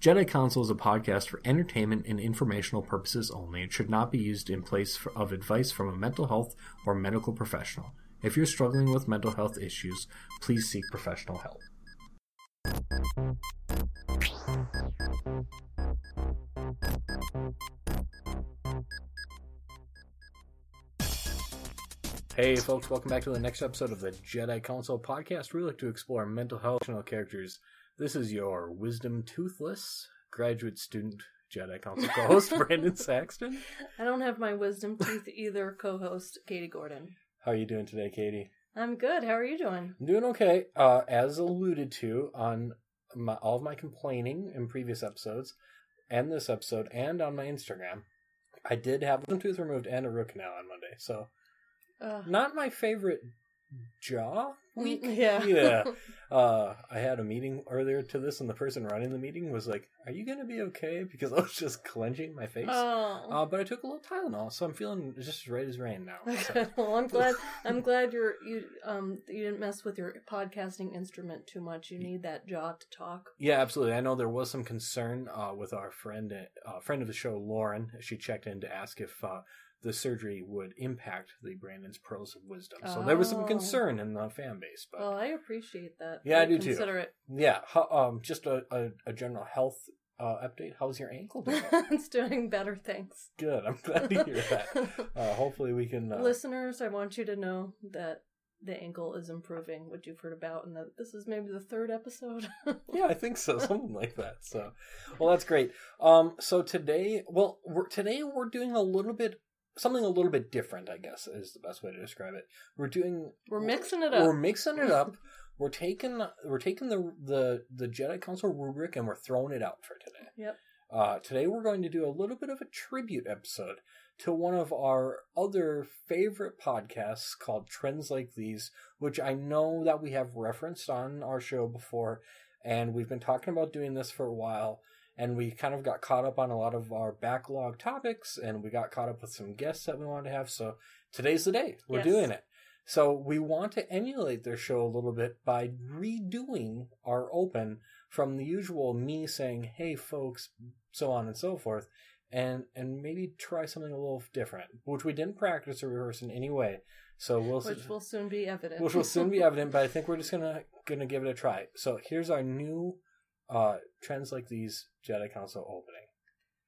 Jedi Counsel is a podcast for entertainment and informational purposes only. It should not be used in place of advice from a mental health or medical professional. If you're struggling with mental health issues, please seek professional help. Hey, folks, welcome back to the next episode of the Jedi Counsel podcast. We like to explore mental health characters. This is your Wisdom Toothless graduate student Jedi Counsel co host, Brandon Saxton. I don't have my wisdom teeth either, co host Katie Gordon. How are you doing today, Katie? I'm good. How are you doing? I'm doing okay. Uh, as alluded to on my, all of my complaining in previous episodes, and this episode, and on my Instagram, I did have one tooth removed and a root canal on Monday. So, Uh, not my favorite jaw week. yeah. yeah. Uh, I had a meeting earlier to this, and the person running the meeting was like, "Are you gonna be okay?" Because I was just clenching my face. Oh. Uh, but I took a little Tylenol, so I'm feeling just as right as rain now. So. Well, I'm glad. I'm glad you're you um you didn't mess with your podcasting instrument too much. You need that jaw to talk. Yeah, absolutely. I know there was some concern uh, with our friend, uh, friend of the show, Lauren. She checked in to ask if uh, the surgery would impact the Brandon's pearls of wisdom. So there was some Oh. concern in the fan base, but Well, I appreciate that. Yeah, I Very do too. Considerate. yeah. Um, just a, a, a general health uh, update. How's your ankle doing? it's doing better. Thanks. Good. I'm glad to hear that. Uh, hopefully, we can. Uh, Listeners, I want you to know that the ankle is improving, which you've heard about, and that this is maybe the third episode. Yeah, I think so, something like that. So, well, that's great. Um, so today, well, we're, today we're doing a little bit something a little bit different. I guess is the best way to describe it. We're doing We're mixing it up. We're mixing it up. We're taking we're taking the the the Jedi Counsel rubric and we're throwing it out for today. Yep. Uh, today we're going to do a little bit of a tribute episode to one of our other favorite podcasts called Trends Like These, which I know that we have referenced on our show before, and we've been talking about doing this for a while. And we kind of got caught up on a lot of our backlog topics, and we got caught up with some guests that we wanted to have. So today's the day. We're Yes. doing it. So we want to emulate their show a little bit by redoing our open from the usual me saying, "Hey folks," so on and so forth, and and maybe try something a little different, which we didn't practice or rehearse in any way. So we'll which will soon be evident. which will soon be evident, but I think we're just gonna gonna give it a try. So here's our new uh trends like these Jedi Counsel opening.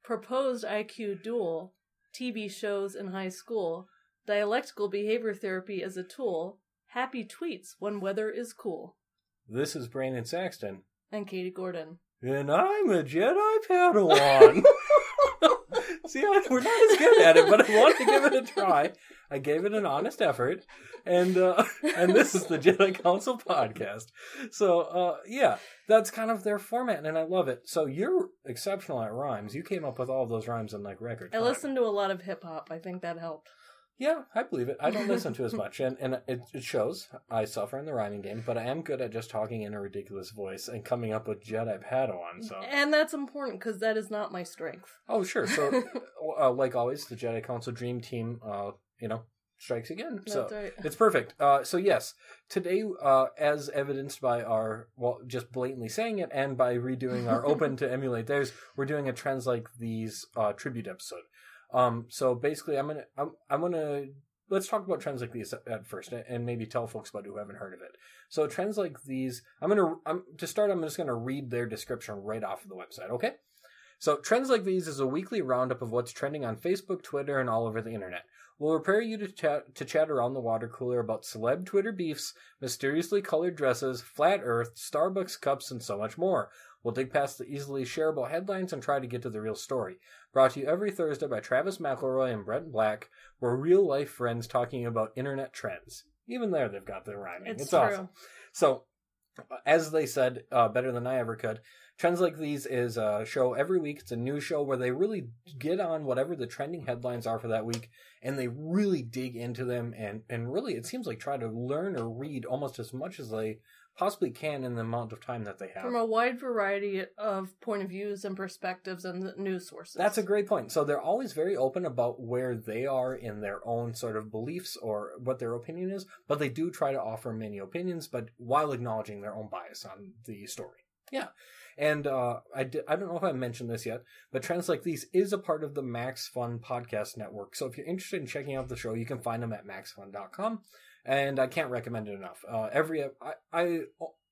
Proposed IQ duel, TV shows in high school, dialectical behavior therapy as a tool, happy tweets when weather is cool. This is Brandon Saxton, And Katie Gordon. and I'm a Jedi Padawan. See, I, we're not as good at it, but I want to give it a try. I gave it an honest effort, and uh, and this is the Jedi Counsel podcast. So, uh, yeah, that's kind of their format, and I love it. So you're exceptional at rhymes. You came up with all of those rhymes in like record. I time. listened to a lot of hip hop. I think that helped. Yeah, I believe it. I don't listen to as much, and and it, it shows. I suffer in the rhyming game, but I am good at just talking in a ridiculous voice and coming up with Jedi Padawan. So, And that's important because that is not my strength. oh sure. So, uh, like always, the Jedi Counsel Dream Team, uh, you know, strikes again. That's so right. it's perfect. Uh, so yes, today, uh, as evidenced by our well, just blatantly saying it, and by redoing our open to emulate theirs, we're doing a trends like these uh, tribute episode. Um, so basically, I'm gonna I'm, I'm gonna let's talk about trends like these at, first, and maybe tell folks about who haven't heard of it. So trends like these, I'm gonna I'm to start. I'm just gonna read their description right off of the website. Okay. So, Trends Like These is a weekly roundup of what's trending on Facebook, Twitter, and all over the internet. We'll prepare you to chat, to chat around the water cooler about celeb Twitter beefs, mysteriously colored dresses, flat earth, Starbucks cups, and so much more. We'll dig past the easily shareable headlines and try to get to the real story. Brought to you every Thursday by Travis McElroy and Brent Black. We're real life friends talking about internet trends. Even there, they've got their rhyming. It's, It's, true. awesome. So, as they said, uh, better than I ever could. Trends like these is a show every week. It's a new show where they really get on whatever the trending headlines are for that week, and they really dig into them and and really it seems like try to learn or read almost as much as they possibly can in the amount of time that they have. From a wide variety of point of views and perspectives and news sources. That's a great point. So they're always very open about where they are in their own sort of beliefs or what their opinion is, but they do try to offer many opinions, but while acknowledging their own bias on the story. Yeah. And uh, I don't know if I mentioned this yet, but Trends Like These is a part of the Max Fun podcast network. So if you're interested in checking out the show, you can find them at maxfun.com. And I can't recommend it enough. Uh, every I, I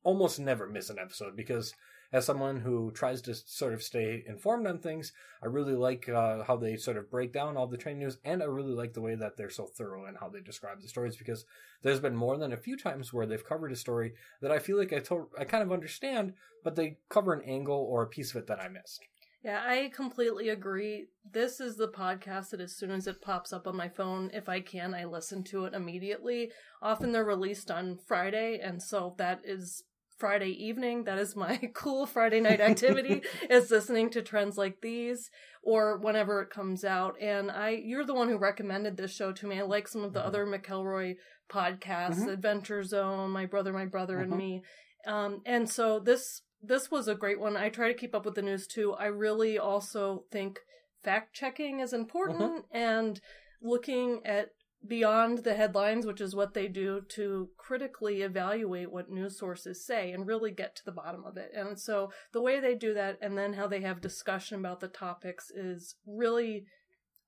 almost never miss an episode because as someone who tries to sort of stay informed on things, I really like uh, how they sort of break down all the training news, and I really like the way that they're so thorough in how they describe the stories because there's been more than a few times where they've covered a story that I feel like I to- I kind of understand, but they cover an angle or a piece of it that I missed. Yeah, I completely agree. This is the podcast that as soon as it pops up on my phone, if I can, I listen to it immediately. Often they're released on Friday, and so that is Friday evening. That is my cool Friday night activity is listening to trends like these or whenever it comes out. And I, you're the one who recommended this show to me. I like some of the Mhm. other McElroy podcasts, Mhm. Adventure Zone, My Brother, My Brother, Mhm. and Me. Um, and so this, this was a great one. I try to keep up with the news too. I really also think fact checking is important and looking at beyond the headlines, which is what they do, to critically evaluate what news sources say and really get to the bottom of it. And so the way they do that and then how they have discussion about the topics is really,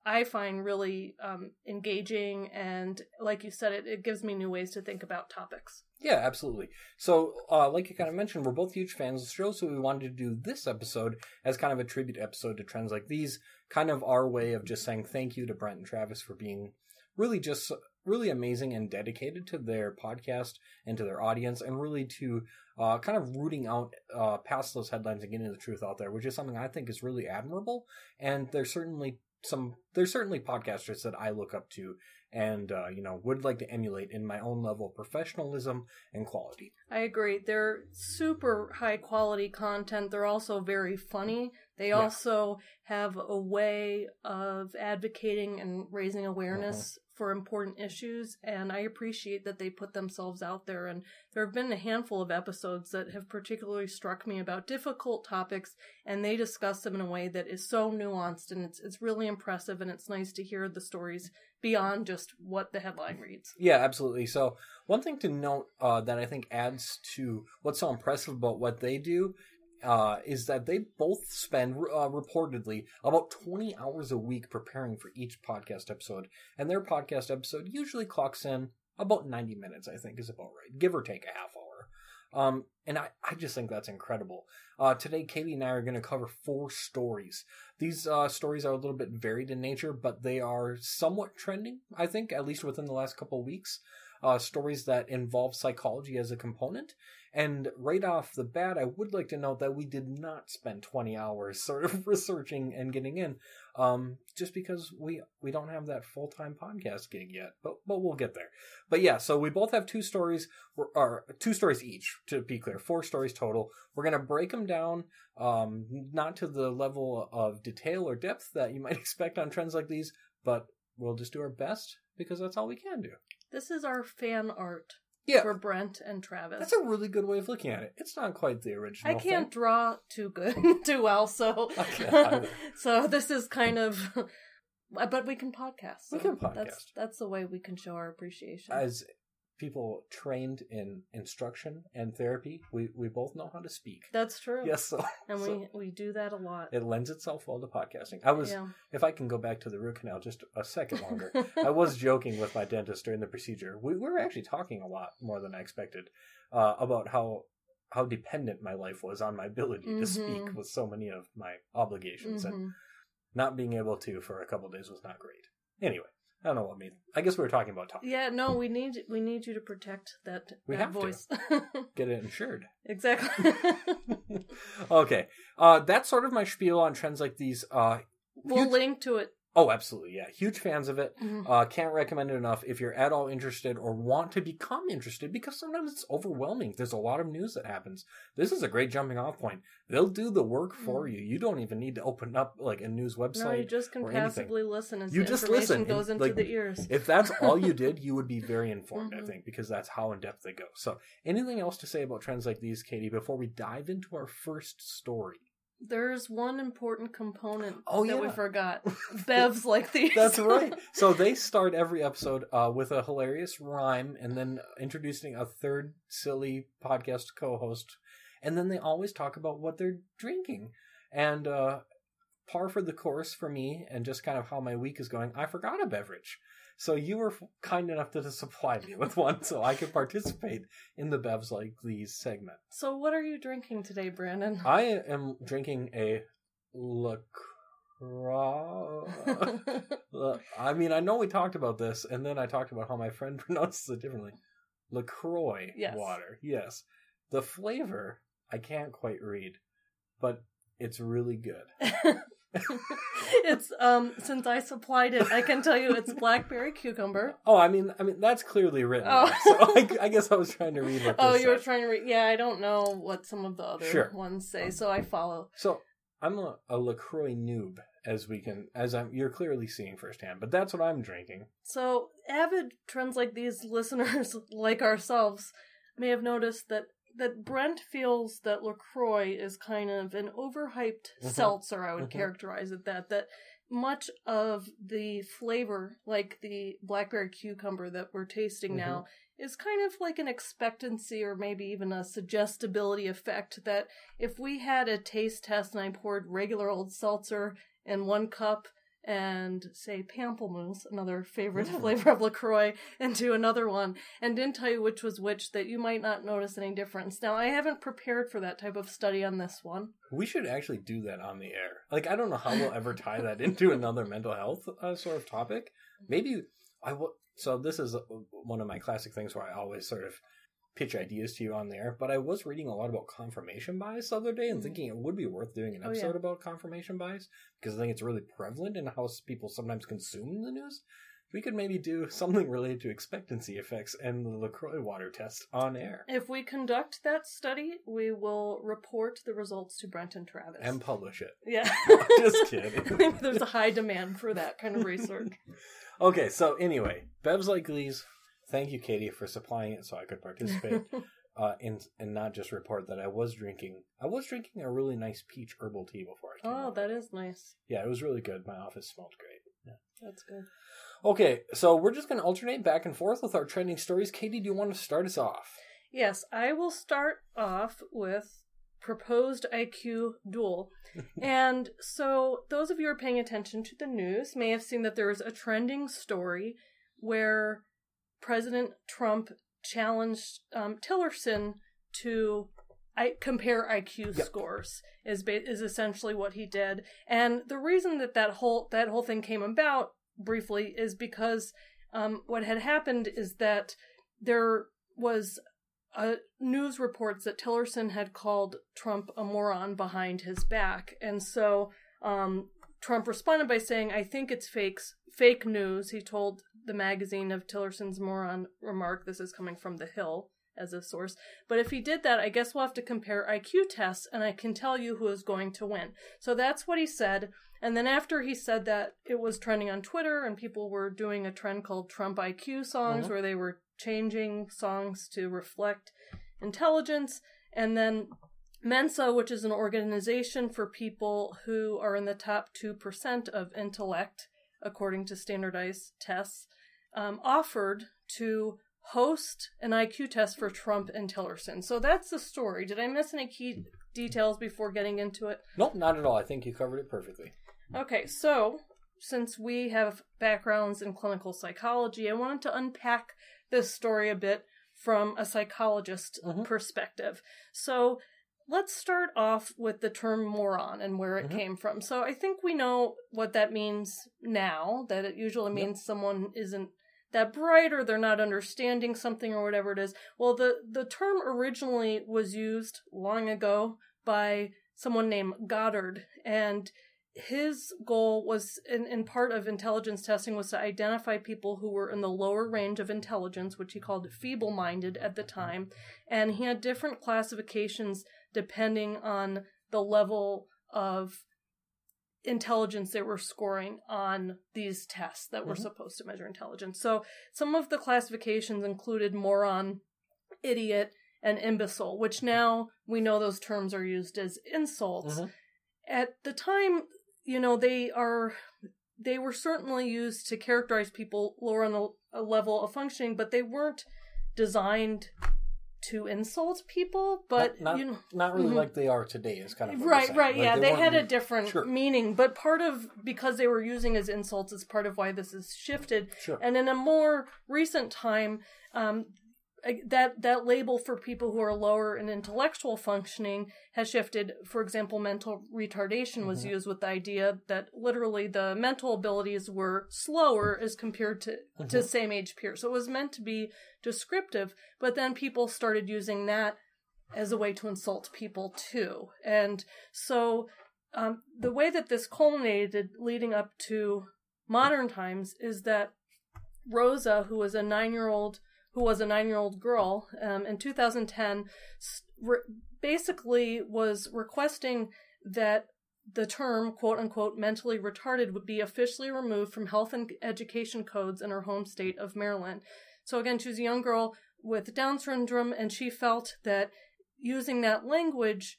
I find really um, engaging. And like you said, it, it gives me new ways to think about topics. Yeah, absolutely. So, uh, like you kind of mentioned, we're both huge fans of the show, so we wanted to do this episode as kind of a tribute episode to trends like these, kind of our way of just saying thank you to Brent and Travis for being really just really amazing and dedicated to their podcast and to their audience, and really to uh, kind of rooting out uh, past those headlines and getting the truth out there, which is something I think is really admirable. And there's certainly some there's certainly podcasters that I look up to and uh, you know would like to emulate in my own level of professionalism and quality. I agree. They're super high quality content. They're also very funny. They Yeah. also have a way of advocating and raising awareness for important issues. And I appreciate that they put themselves out there. And there have been a handful of episodes that have particularly struck me about difficult topics, and they discuss them in a way that is so nuanced and it's, it's really impressive. And it's nice to hear the stories beyond just what the headline reads. Yeah, absolutely. So one thing to note uh, that I think adds to what's so impressive about what they do uh, is that they both spend uh, reportedly about 20 hours a week preparing for each podcast episode, and their podcast episode usually clocks in about 90 minutes. I think is about right, give or take a half hour. Um, and I, I just think that's incredible. Uh, today, Katie and I are going to cover four stories. These uh, stories are a little bit varied in nature, but they are somewhat trending, I think, at least within the last couple of weeks. Uh, stories that involve psychology as a component. And right off the bat, I would like to note that we did not spend 20 hours sort of researching and getting in, um, just because we we don't have that full time podcast gig yet. But but we'll get there. But yeah, so we both have two stories, or, two stories each. To be clear, four stories total. We're gonna break them down, um, not to the level of detail or depth that you might expect on trends like these, but we'll just do our best because that's all we can do. This is our fan art Yeah, for Brent and Travis. that's a really good way of looking at it. It's not quite the original. I can't thing. draw too good, too well, so I so this is kind of, but we can podcast. We can podcast. That's that's the way we can show our appreciation. As people trained in instruction and therapy, we, we both know how to speak. that's true. Yes, so, and so we we do that a lot. it lends itself well to podcasting. I was, yeah. if I can go back to the root canal just a second longer, I was joking with my dentist during the procedure. We, we were actually talking a lot more than I expected uh, about how how dependent my life was on my ability to speak Mhm. with so many of my obligations, and Mhm. not being able to for a couple of days was not great. Anyway, I don't know what I mean. I guess we were talking about talking. Yeah, no, we need we need you to protect that, We that have to. voice. Get it insured. exactly. okay, uh, that's sort of my spiel on trends like these. Uh, we'll huge- link to it. Oh, absolutely, yeah, huge fans of it. Mhm. Uh, can't recommend it enough if you're at all interested or want to become interested because sometimes it's overwhelming. There's a lot of news that happens. This is a great jumping off point. They'll do the work for you. You don't even need to open up like a news website. No, you just can passively listen as You the just information listen and, goes into like, the ears. if that's all you did, you would be very informed, I Mhm. think, because that's how in depth they go. So, anything else to say about trends like these, Katie, before we dive into our first story? There's one important component Oh, that we forgot. Bevs like these. That's right. So they start every episode uh, with a hilarious rhyme and then introducing a third silly podcast co host. and then they always talk about what they're drinking. And uh, par for the course for me, and just kind of how my week is going, I forgot a beverage. So you were kind enough to supply me with one, so I could participate in the Bevs like these segment. So what are you drinking today, Brandon? I am drinking a LaCroix. I mean, I know we talked about this, and then I talked about how my friend pronounces it differently. LaCroix Yes. water. Yes. The flavor, I can't quite read, but it's really good. It's um since I supplied it, I can tell you it's blackberry cucumber. Oh, I mean, I mean that's clearly written. Oh. so I, I guess I was trying to read what. Oh, you were said. trying to read. Yeah, I don't know what some of the other Sure. ones say, so I follow. So I'm a, a Lacroix noob, as we can, as I'm. You're clearly seeing firsthand, but that's what I'm drinking. So, avid trends like these listeners, like ourselves, may have noticed that that Brent feels that Lacroix is kind of an overhyped Mhm. seltzer. I would Mhm. characterize it that that much of the flavor, like the blackberry cucumber that we're tasting now, is kind of like an expectancy or maybe even a suggestibility effect. That if we had a taste test and I poured regular old seltzer in one cup and say pamplemousse, another favorite Mm. flavor of LaCroix, into another one, and didn't tell you which was which, that you might not notice any difference. Now, I haven't prepared for that type of study on this one. We should actually do that on the air. Like, I don't know how we'll ever tie that into another mental health uh, sort of topic. Maybe I will. So this is uh, one of my classic things where I always sort of pitch ideas to you on there. But I was reading a lot about confirmation bias the other day and Mhm. thinking it would be worth doing an Oh, episode yeah. about confirmation bias because I think it's really prevalent in how people sometimes consume the news. We could maybe do something related to expectancy effects and the LaCroix water test on air If we conduct that study, we will report the results to Brent and Travis. and publish it. yeah. Just kidding. There's a high demand for that kind of research. Okay, so anyway, Bevs like these. Thank you, Katie, for supplying it so I could participate uh, and and not just report that I was drinking. I was drinking a really nice peach herbal tea before I came. oh, over. that is nice. yeah, it was really good. My office smelled great. Yeah. That's good. Okay, so we're just going to alternate back and forth with our trending stories. Katie, do you want to start us off? Yes, I will start off with proposed IQ duel. and so, those of you who are paying attention to the news may have seen that there was a trending story where President Trump challenged um, Tillerson to I compare IQ Yep. scores is ba- is essentially what he did. And the reason that that whole that whole thing came about briefly is because um, what had happened is that there was uh, news reports that Tillerson had called Trump a moron behind his back, and so um, Trump responded by saying, "I think it's fakes, fake news." He told the magazine of Tillerson's moron remark. This is coming from The Hill as a source. But if he did that, I guess we'll have to compare IQ tests, and I can tell you who is going to win. So that's what he said. And then after he said that, it was trending on Twitter, and people were doing a trend called Trump IQ songs, Mhm. where they were changing songs to reflect intelligence. And then Mensa, which is an organization for people who are in the top 2% of intellect, according to standardized tests, um, offered to host an IQ test for Trump and Tillerson. So that's the story. Did I miss any key details before getting into it? Nope, not at all. I think you covered it perfectly. Okay, so since we have backgrounds in clinical psychology, I wanted to unpack this story a bit from a psychologist Mhm. perspective. So let's start off with the term moron and where it Mhm. came from. So I think we know what that means now, that it usually Yep. means someone isn't that bright or they're not understanding something or whatever it is. Well, the, the term originally was used long ago by someone named Goddard, and his goal was in, in part of intelligence testing was to identify people who were in the lower range of intelligence which he called feeble-minded at the time and he had different classifications depending on the level of intelligence they were scoring on these tests that were Mhm. supposed to measure intelligence so some of the classifications included moron idiot and imbecile which now we know those terms are used as insults Mhm. at the time, you know, they are they were certainly used to characterize people lower on the a level of functioning, but they weren't designed to insult people, but not, not, you know, not really mhm. like they are today. Is kind of right, right, Like, yeah. They, had a different Sure. meaning, but part of because they were using as insults is part of why this is shifted. Sure. And in a more recent time, um, that that label for people who are lower in intellectual functioning has shifted. For example, mental retardation was Mhm. used with the idea that literally the mental abilities were slower as compared to to Mhm. same age peers. So it was meant to be descriptive, but then people started using that as a way to insult people too. And so um, the way that this culminated leading up to modern times is that Rosa, who was a nine year old, who was a nine year old girl um, in 2010, re- basically was requesting that the term quote unquote mentally retarded would be officially removed from health and education codes in her home state of Maryland. So again, she was a young girl with Down syndrome, and she felt that using that language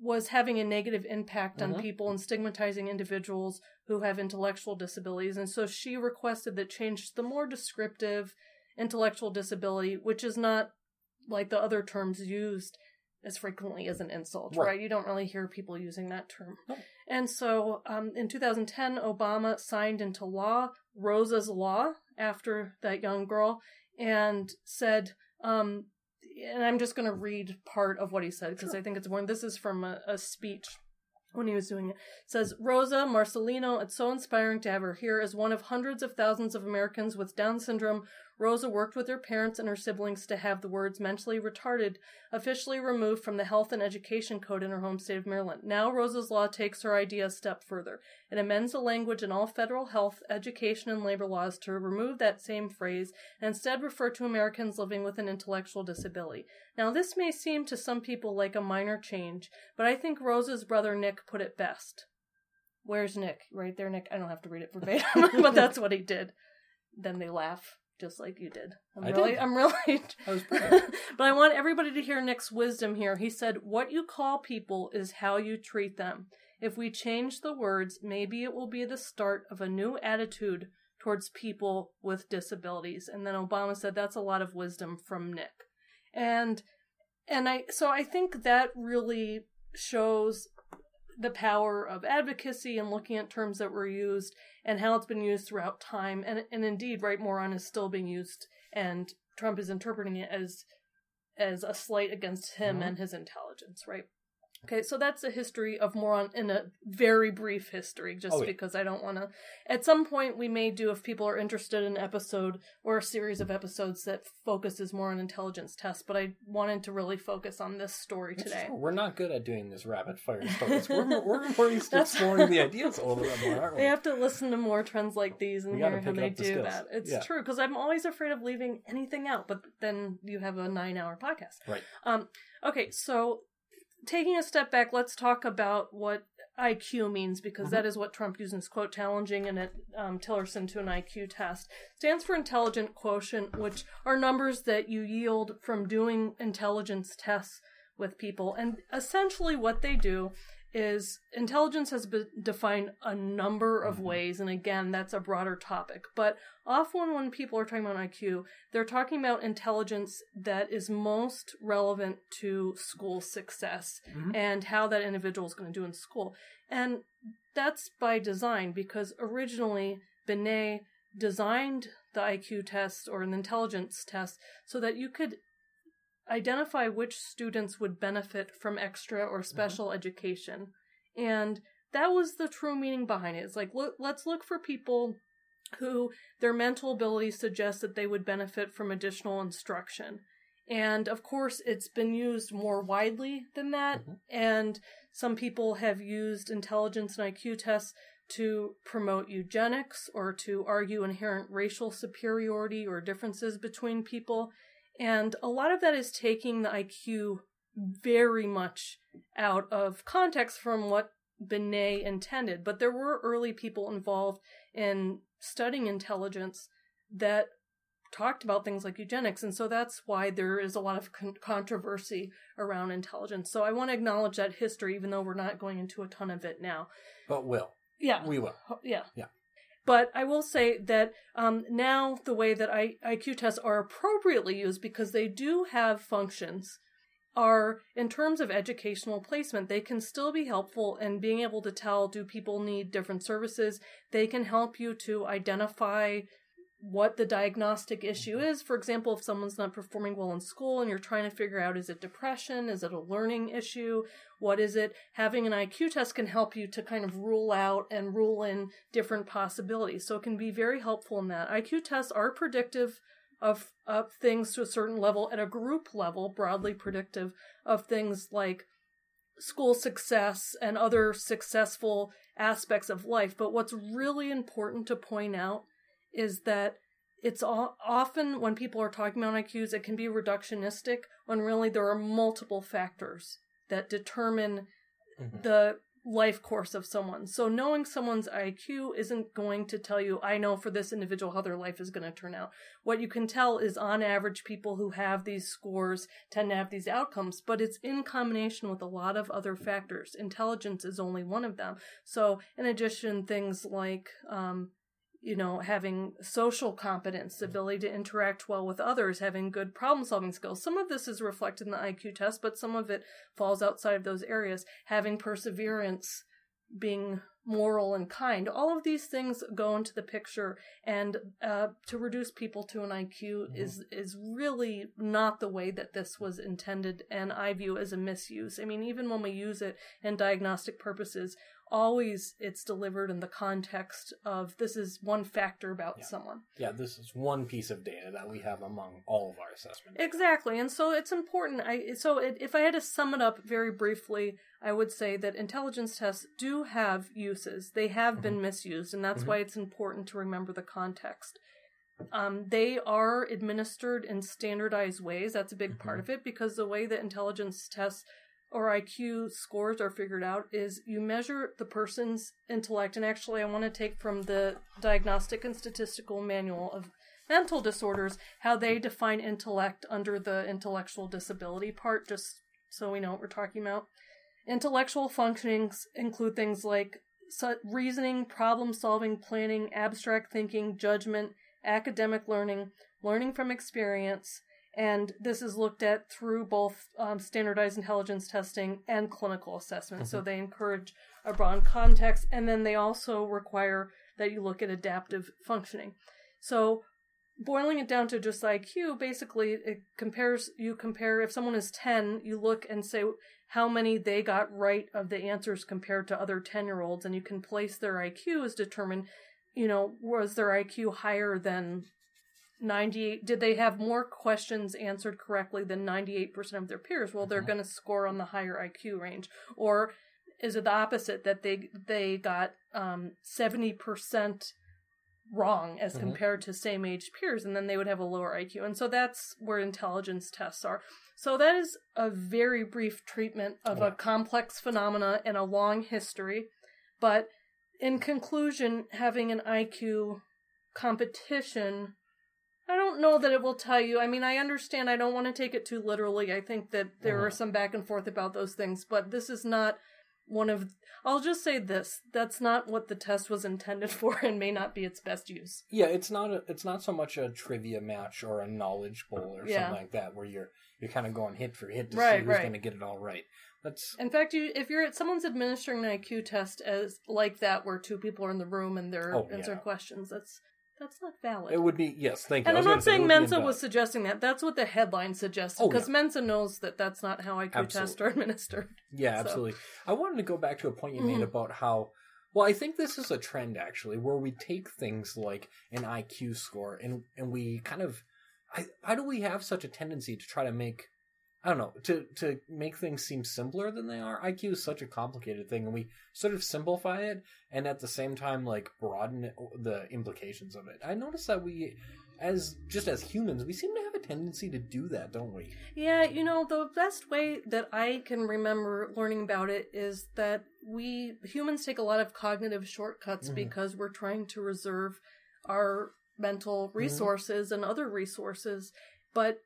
was having a negative impact on Mhm. people and stigmatizing individuals who have intellectual disabilities. And so she requested that change to the more descriptive intellectual disability, which is not like the other terms used as frequently as an insult, Right. right? You don't really hear people using that term. No. And so um, in 2010, Obama signed into law Rosa's Law after that young girl and said, um, and I'm just going to read part of what he said because I think it's important. This is from a, a speech when he was doing it. It says Rosa Marcellino, it's so inspiring to have her here. As one of hundreds of thousands of Americans with Down syndrome, Rosa worked with her parents and her siblings to have the words mentally retarded officially removed from the health and education code in her home state of Maryland. Now Rosa's law takes her idea a step further. It amends the language in all federal health, education, and labor laws to remove that same phrase and instead refer to Americans living with an intellectual disability. Now, this may seem to some people like a minor change, but I think Rosa's brother Nick put it best. Where's Nick? Right there, Nick. I don't have to read it verbatim, but that's what he did. Then they laugh, just like you did. I'm I really, did. I'm really. That was but I want everybody to hear Nick's wisdom here. He said, What you call people is how you treat them. If we change the words, maybe it will be the start of a new attitude towards people with disabilities. And then Obama said, That's a lot of wisdom from Nick. And and I so I think that really shows the power of advocacy and looking at terms that were used and how it's been used throughout time and and indeed right moron is still being used and Trump is interpreting it as as a slight against him Mhm. and his intelligence, right? Okay, so that's a history of moron in a very brief history, just Oh, yeah. because I don't want to. At some point, we may do, if people are interested, an episode or a series of episodes that focuses more on intelligence tests. But I wanted to really focus on this story It's today. true. We're not good at doing this rapid fire stories. We're, we're to exploring the ideas a little bit more, aren't we? They have to listen to more trends like these and hear how they the do skills. that. It's Yeah. true because I'm always afraid of leaving anything out, but then you have a nine-hour podcast. Right. Um. Okay, so taking a step back, let's talk about what IQ means because Mhm. that is what Trump uses quote challenging and it um, Tillerson to an IQ test stands for intelligent quotient, which are numbers that you yield from doing intelligence tests with people. And essentially, what they do is intelligence has been defined a number of Mhm. ways, and again, that's a broader topic. But often, when people are talking about IQ, they're talking about intelligence that is most relevant to school success Mhm. and how that individual is going to do in school. And that's by design because originally Binet designed the IQ test or an intelligence test so that you could identify which students would benefit from extra or special education. And that was the true meaning behind it. It's like, look, let's look for people who their mental abilities suggest that they would benefit from additional instruction. And of course, it's been used more widely than that. Mhm. And some people have used intelligence and IQ tests to promote eugenics or to argue inherent racial superiority or differences between people. And a lot of that is taking the IQ very much out of context from what Binet intended. But there were early people involved in studying intelligence that talked about things like eugenics. And so that's why there is a lot of con- controversy around intelligence. So I want to acknowledge that history, even though we're not going into a ton of it now. But will. Yeah. We will. Yeah. Yeah. But I will say that um, now the way that I, IQ tests are appropriately used because they do have functions are in terms of educational placement they can still be helpful in being able to tell do people need different services? They can help you to identify what the diagnostic issue mm-hmm. is. For example if someone's not performing well in school and you're trying to figure out is it depression? Is it a learning issue? What is it? Having an iq test can help you to kind of rule out and rule in different possibilities. So it can be very helpful in that. Iq tests are predictive of of things to a certain level at a group level, broadly predictive of things like school success and other successful aspects of life. But what's really important to point out is that it's all, often when people are talking about IQs, it can be reductionistic when really there are multiple factors that determine mm-hmm. the life course of someone. So knowing someone's IQ isn't going to tell you, I know for this individual how their life is going to turn out. What you can tell is on average people who have these scores tend to have these outcomes, but it's in combination with a lot of other factors. Intelligence is only one of them. So in addition, things like, um, you know, having social competence, the ability to interact well with others, having good problem solving skills. Some of this is reflected in the IQ test, but some of it falls outside of those areas. Having perseverance, being moral and kind. All of these things go into the picture, and uh, to reduce people to an IQ mm-hmm. is is really not the way that this was intended, and I view as a misuse. I mean, even when we use it in diagnostic purposes, always it's delivered in the context of this is one factor about yeah. someone. Yeah, this is one piece of data that we have among all of our assessments. Exactly, and so it's important. I so it, if I had to sum it up very briefly, I would say that intelligence tests do have uses. They have mm-hmm. been misused, and that's mm-hmm. why it's important to remember the context. Um, they are administered in standardized ways. That's a big mm-hmm. part of it because the way that intelligence tests or IQ scores are figured out is you measure the person's intellect. And actually, I want to take from the Diagnostic and Statistical Manual of Mental Disorders how they define intellect under the intellectual disability part, just so we know what we're talking about. Intellectual functionings include things like reasoning, problem solving, planning, abstract thinking, judgment, academic learning, learning from experience, and this is looked at through both um, standardized intelligence testing and clinical assessment. Mm-hmm. So they encourage a broad context, and then they also require that you look at adaptive functioning. So boiling it down to just IQ, basically it compares you compare if someone is 10, you look and say how many they got right of the answers compared to other 10-year-olds and you can place their IQ as determine, you know, was their IQ higher than 98 did they have more questions answered correctly than 98% of their peers well they're mm-hmm. going to score on the higher iq range or is it the opposite that they they got um, 70% wrong as mm-hmm. compared to same age peers and then they would have a lower iq and so that's where intelligence tests are so that is a very brief treatment of yeah. a complex phenomena and a long history but in conclusion having an iq competition I don't know that it will tell you. I mean, I understand. I don't want to take it too literally. I think that there uh-huh. are some back and forth about those things, but this is not one of. I'll just say this: that's not what the test was intended for, and may not be its best use. Yeah, it's not. A, it's not so much a trivia match or a knowledge bowl or yeah. something like that, where you're you're kind of going hit for hit to right, see who's right. going to get it all right. That's in fact, you if you're at someone's administering an IQ test as like that, where two people are in the room and they're oh, answering yeah. questions, that's that's not valid. It would be yes, thank you. And I'm not saying Mensa was suggesting that. That's what the headline suggested because oh, yeah. Mensa knows that that's not how IQ absolutely. tests are administered. Yeah, so. absolutely. I wanted to go back to a point you mm-hmm. made about how. Well, I think this is a trend actually, where we take things like an IQ score and and we kind of. I, why do we have such a tendency to try to make I don't know to to make things seem simpler than they are. IQ is such a complicated thing, and we sort of simplify it, and at the same time, like broaden it, the implications of it. I notice that we, as just as humans, we seem to have a tendency to do that, don't we? Yeah, you know, the best way that I can remember learning about it is that we humans take a lot of cognitive shortcuts mm-hmm. because we're trying to reserve our mental mm-hmm. resources mm-hmm. and other resources, but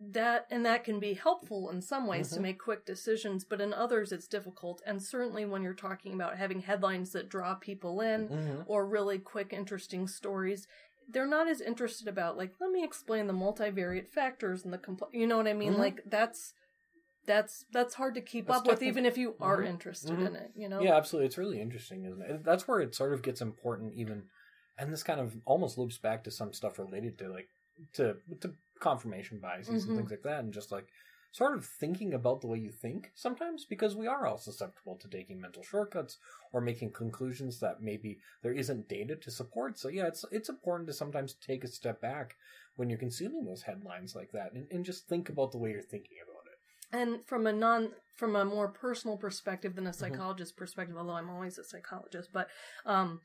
that and that can be helpful in some ways Mhm. to make quick decisions but in others it's difficult and certainly when you're talking about having headlines that draw people in hmm or really quick interesting stories they're not as interested about like let me explain the multivariate factors and the compl- you know what i mean Mhm. like that's that's that's hard to keep That's up with even if you are Mhm. interested Mhm. in it you know Yeah, absolutely. It's really interesting, isn't it? That's where it sort of gets important, even, and this kind of almost loops back to some stuff related to like to to confirmation biases Mhm. and things like that, and just like sort of thinking about the way you think sometimes, because we are all susceptible to taking mental shortcuts or making conclusions that maybe there isn't data to support. So yeah, it's it's important to sometimes take a step back when you're consuming those headlines like that, and, and just think about the way you're thinking about it. and from a non from a more personal perspective than a Mm-hmm. psychologist perspective although i'm always a psychologist but um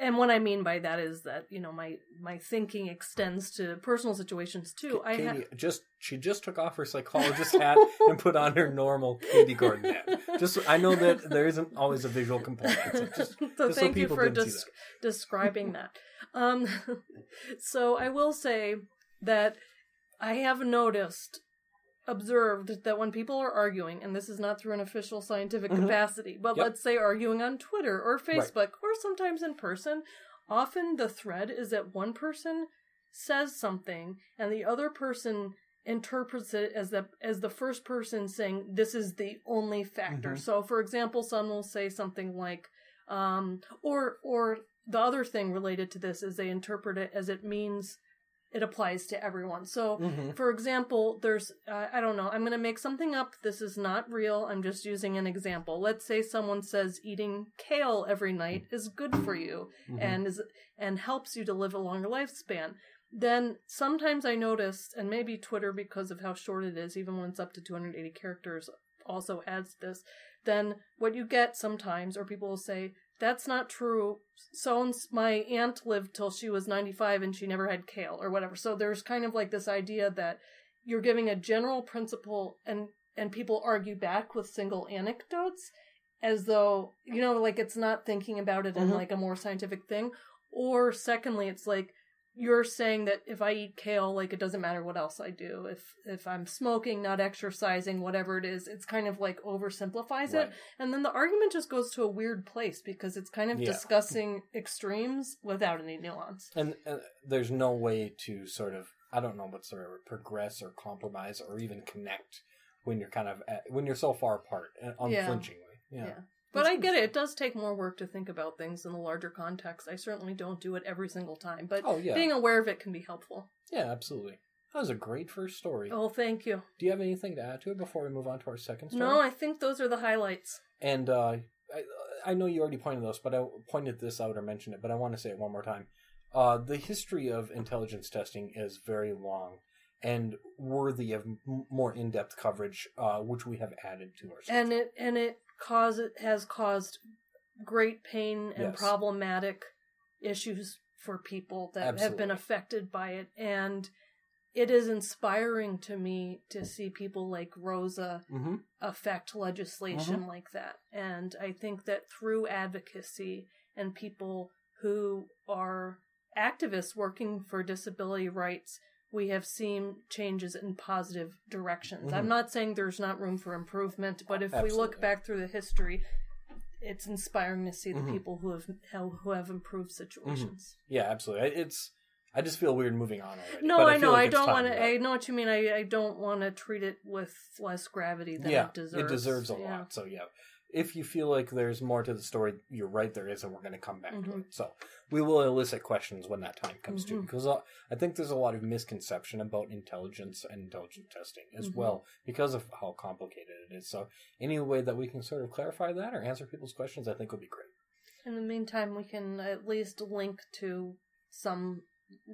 and what i mean by that is that you know my my thinking extends to personal situations too i Katie ha- just she just took off her psychologist hat and put on her normal Katie Gordon hat. Just I know that there isn't always a visual component. So just so just so thank you for des- describing that. Um, so I will say that I have noticed, observed that when people are arguing, and this is not through an official scientific Mhm. capacity, but Yep. let's say arguing on Twitter or Right. Facebook or sometimes in person, often the thread is that one person says something and the other person interprets it as the as the first person saying this is the only factor. Mhm. So for example, someone will say something like um or or the other thing related to this is they interpret it as it means it applies to everyone. So Mhm. for example, there's, uh, I don't know, I'm going to make something up. This is not real. I'm just using an example. Let's say someone says eating kale every night is good for you Mhm. and is, and helps you to live a longer lifespan. Then sometimes I notice, and maybe Twitter, because of how short it is, even when it's up to 280 characters, also adds this. Then what you get sometimes, or people will say, that's not true. So my aunt lived till she was 95 and she never had kale or whatever. So there's kind of like this idea that you're giving a general principle and and people argue back with single anecdotes as though, you know, like it's not thinking about it in Mhm. like a more scientific thing. Or secondly, it's like you're saying that if I eat kale, like it doesn't matter what else I do. If if I'm smoking, not exercising, whatever it is, it's kind of like oversimplifies it. And then the argument just goes to a weird place because it's kind of Yeah. discussing extremes without any nuance. And uh, there's no way to sort of I don't know what's the right word, progress or compromise or even connect when you're kind of at, when you're so far apart uh, unflinchingly. Yeah. Yeah. But I get it. It does take more work to think about things in the larger context. I certainly don't do it every single time, but Oh yeah. being aware of it can be helpful. yeah, absolutely. That was a great first story. Oh, thank you. Do you have anything to add to it before we move on to our second story? No, I think those are the highlights. And uh, I, I know you already pointed those, but I pointed this out or mentioned it, but I want to say it one more time. Uh, the history of intelligence testing is very long and worthy of m- more in-depth coverage, uh, which we have added to our. And it and it cause it has caused great pain and Yes. problematic issues for people that have been affected by it and it is inspiring to me to see people like Rosa hmm affect legislation like that. And I think that through advocacy and people who are activists working for disability rights, we have seen changes in positive directions. Mhm. I'm not saying there's not room for improvement, but if we look back through the history, it's inspiring to see the Mhm. people who have who have improved situations. Yeah, absolutely. It's. I just feel weird moving on already. No, but I, know. like I don't want to. to- I know what you mean. I, I don't want to treat it with less gravity than yeah, it deserves. It deserves a Yeah. lot. So yeah, if you feel like there's more to the story, you're right. There is, and we're going to come back to Mhm. it. So we will elicit questions when that time comes to Mhm. because uh, I think there's a lot of misconception about intelligence and intelligent testing as Mhm. well because of how complicated it is. So any way that we can sort of clarify that or answer people's questions, I think would be great. In the meantime, we can at least link to some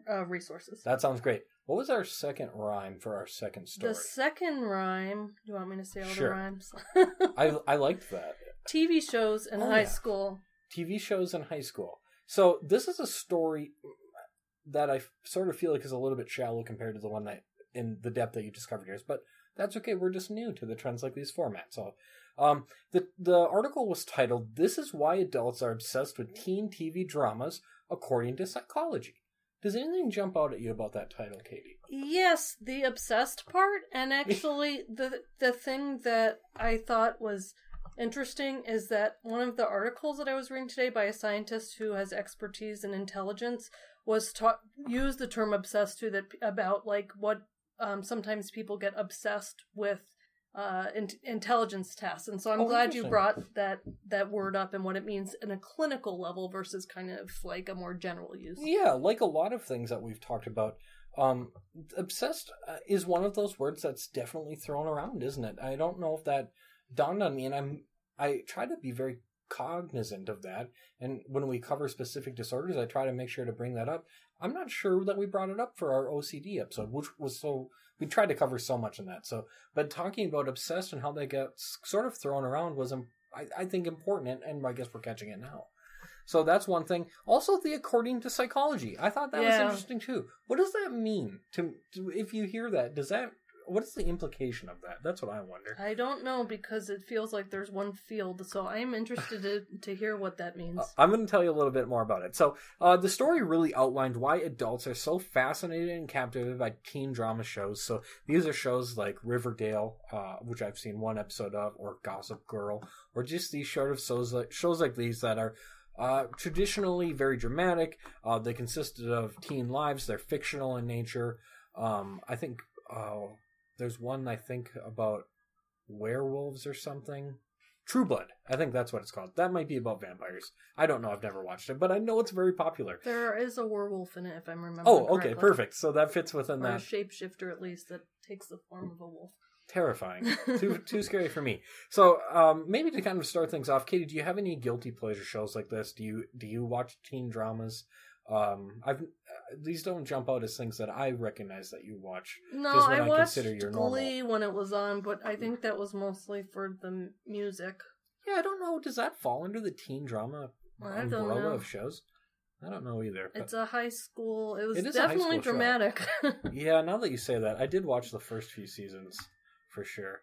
uh, resources. That sounds great. What was our second rhyme for our second story? The second rhyme. Do you want me to say all Sure. the rhymes? I I liked that. TV shows in Oh, high yeah. school. TV shows in high school. So this is a story that I sort of feel like is a little bit shallow compared to the one that in the depth that you discovered yours, but that's okay. We're just new to the trends like these formats. So, um, the the article was titled "This is why adults are obsessed with teen TV dramas, according to psychology." Does anything jump out at you about that title, Katie? Yes, the obsessed part, and actually the the thing that I thought was interesting is that one of the articles that I was reading today by a scientist who has expertise in intelligence was ta- used the term obsessed to that about like what um, sometimes people get obsessed with uh, in- intelligence tests, and so I'm Oh, glad you brought that that word up and what it means in a clinical level versus kind of like a more general use. Yeah, like a lot of things that we've talked about, um, obsessed uh, is one of those words that's definitely thrown around, isn't it? I don't know if that dawned on me, and I'm I try to be very cognizant of that. And when we cover specific disorders, I try to make sure to bring that up. I'm not sure that we brought it up for our OCD episode, which was so we tried to cover so much in that. So, but talking about obsessed and how they gets sort of thrown around was, um, I, I think, important, and, and I guess we're catching it now. So that's one thing. Also, the according to psychology, I thought that was interesting too. What does that mean? To, to if you hear that, does that what is the implication of that? That's what I wonder. I don't know because it feels like there's one field, so I am interested to, to hear what that means. Uh, I'm going to tell you a little bit more about it. So, uh, the story really outlined why adults are so fascinated and captivated by teen drama shows. So, these are shows like Riverdale, uh, which I've seen one episode of, or Gossip Girl, or just these sort of shows like, shows like these that are uh, traditionally very dramatic. Uh, they consisted of teen lives. They're fictional in nature. Um, I think uh, there's one I think about werewolves or something. True Blood. I think that's what it's called. That might be about vampires. I don't know. I've never watched it, but I know it's very popular. There is a werewolf in it, if I'm remembering. Oh, okay, correctly. perfect. So that fits within Or a that. shapeshifter, at least, that takes the form of a wolf. Terrifying. too too scary for me. So um, maybe to kind of start things off, Katie, do you have any guilty pleasure shows like this? Do you do you watch teen dramas? Um, I've these don't jump out as things that I recognize that you watch. No, I I watched consider your normal. Glee when it was on, but I think that was mostly for the music. Yeah, I don't know. Does that fall under the teen drama don't umbrella of shows? I don't know either. It's a high school. It was It definitely dramatic. Yeah, now that you say that, I did watch the first few seasons for sure.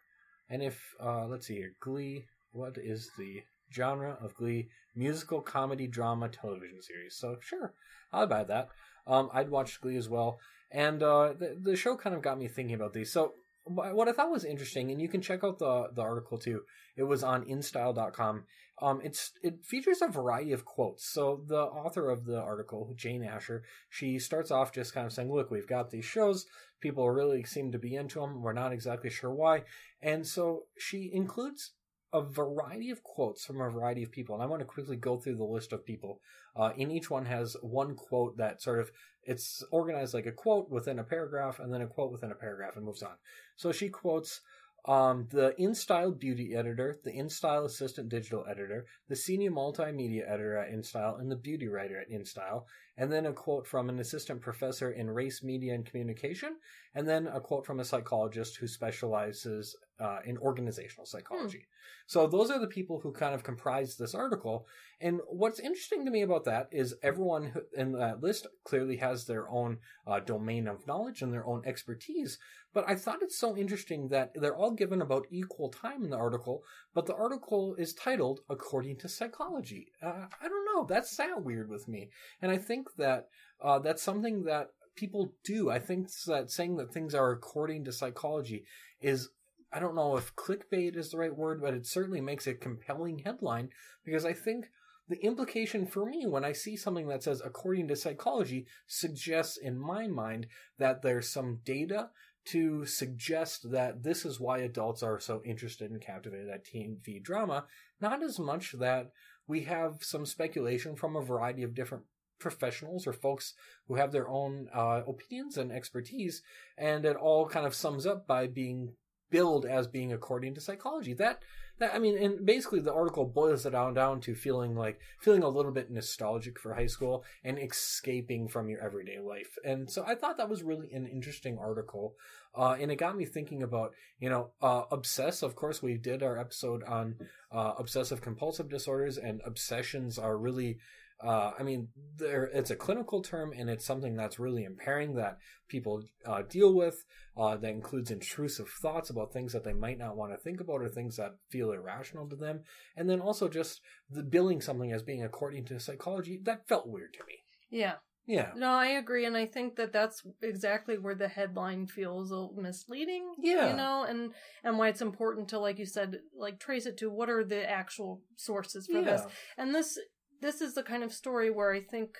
And if uh let's see here, Glee, what is the genre of Glee? Musical comedy drama television series. So sure, I'll buy that. Um I'd watched Glee as well. And uh the the show kind of got me thinking about these. So what I thought was interesting, and you can check out the the article too. It was on InStyle.com. Um, it's it features a variety of quotes. So the author of the article, Jane Asher, she starts off just kind of saying, "Look, we've got these shows. People really seem to be into them. We're not exactly sure why." And so she includes a variety of quotes from a variety of people. And I want to quickly go through the list of people. Uh, and each one has one quote that sort of it's organized like a quote within a paragraph, and then a quote within a paragraph, and moves on. So she quotes um, the InStyle beauty editor, the InStyle assistant digital editor, the senior multimedia editor at InStyle, and the beauty writer at InStyle. And then a quote from an assistant professor in race, media, and communication. And then a quote from a psychologist who specializes uh, in organizational psychology. So those are the people who kind of comprise this article. And what's interesting to me about that is everyone in that list clearly has their own uh, domain of knowledge and their own expertise. But I thought it's so interesting that they're all given about equal time in the article, but the article is titled According to Psychology. Uh, I don't know. That sound weird with me. And I think that uh, that's something that people do. I think that saying that things are according to psychology is, I don't know if clickbait is the right word, but it certainly makes a compelling headline because I think the implication for me when I see something that says according to psychology suggests in my mind that there's some data to suggest that this is why adults are so interested and captivated at TV drama, not as much that we have some speculation from a variety of different professionals or folks who have their own uh, opinions and expertise, and it all kind of sums up by being billed as being according to psychology. That that I mean, and basically the article boils it down down to feeling like feeling a little bit nostalgic for high school and escaping from your everyday life. And so I thought that was really an interesting article. Uh, and it got me thinking about, you know, uh, obsess. Of course, we did our episode on uh, obsessive compulsive disorders, and obsessions are really uh, I mean, there it's a clinical term, and it's something that's really impairing that people uh, deal with. Uh, that includes intrusive thoughts about things that they might not want to think about, or things that feel irrational to them, and then also just the billing something as being according to psychology that felt weird to me. yeah. Yeah. No, I agree, and I think that that's exactly where the headline feels a little misleading. Yeah. you know, and and why it's important to, like you said, like trace it to what are the actual sources for this. And this this is the kind of story where I think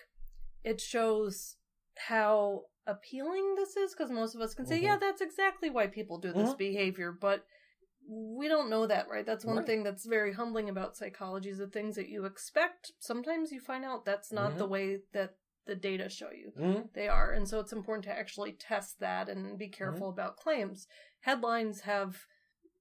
it shows how appealing this is because most of us can say, Mhm. yeah, that's exactly why people do this Mhm. behavior, but we don't know that, right? That's one Right. thing that's very humbling about psychology is the things that you expect. Sometimes you find out that's not Mhm. the way that the data show you Mhm. they are. And so it's important to actually test that and be careful Mm-hmm. about claims. Headlines have,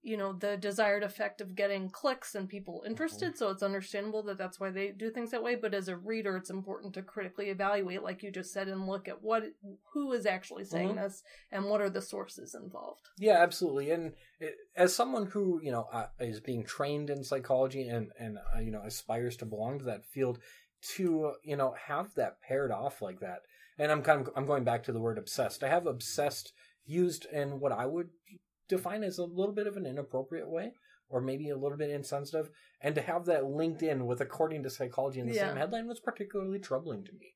you know, the desired effect of getting clicks and people interested. So it's understandable that that's why they do things that way. But as a reader, it's important to critically evaluate, like you just said, and look at what, who is actually saying Mhm. this and what are the sources involved. Yeah, absolutely. And it, as someone who you know uh, is being trained in psychology and and uh, you know aspires to belong to that field, to you know have that paired off like that, and I'm kind of I'm going back to the word obsessed. I have obsessed used in what I would define as a little bit of an inappropriate way. Or maybe a little bit insensitive, and to have that linked in with according to psychology in the Yeah. same headline was particularly troubling to me.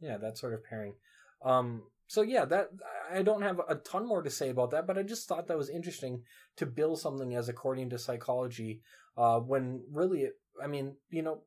Yeah, that sort of pairing. Um, so yeah, that I don't have a ton more to say about that, but I just thought that was interesting to bill something as according to psychology, uh, when really, it, I mean, you know,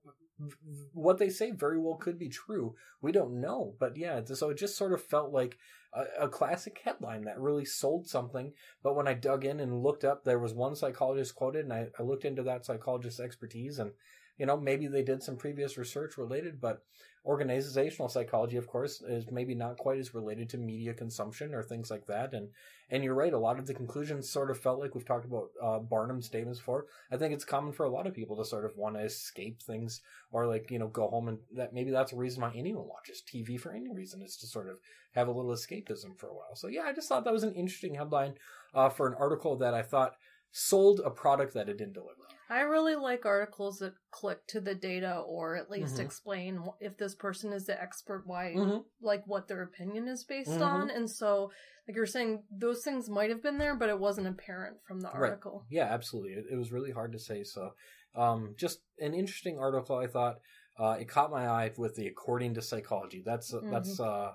what they say very well could be true. We don't know, but yeah, so it just sort of felt like a, a classic headline that really sold something. But when I dug in and looked up, there was one psychologist quoted, and I, I looked into that psychologist's expertise, and you know, maybe they did some previous research related, but organizational psychology, of course, is maybe not quite as related to media consumption or things like that. And and you're right, a lot of the conclusions sort of felt like we've talked about uh, Barnum's statements before. I think it's common for a lot of people to sort of want to escape things or like you know go home and that maybe that's a reason why anyone watches TV for any reason is to sort of have a little escapism for a while. So yeah, I just thought that was an interesting headline uh, for an article that I thought sold a product that it didn't deliver. I really like articles that click to the data or at least Mhm. explain if this person is the expert, why, Mm-hmm. like what their opinion is based Mhm. on. And so, like you're saying, those things might have been there, but it wasn't apparent from the Right. article. Yeah, absolutely. It, it was really hard to say. So, um, just an interesting article. I thought uh, it caught my eye with the according to psychology. That's that's uh,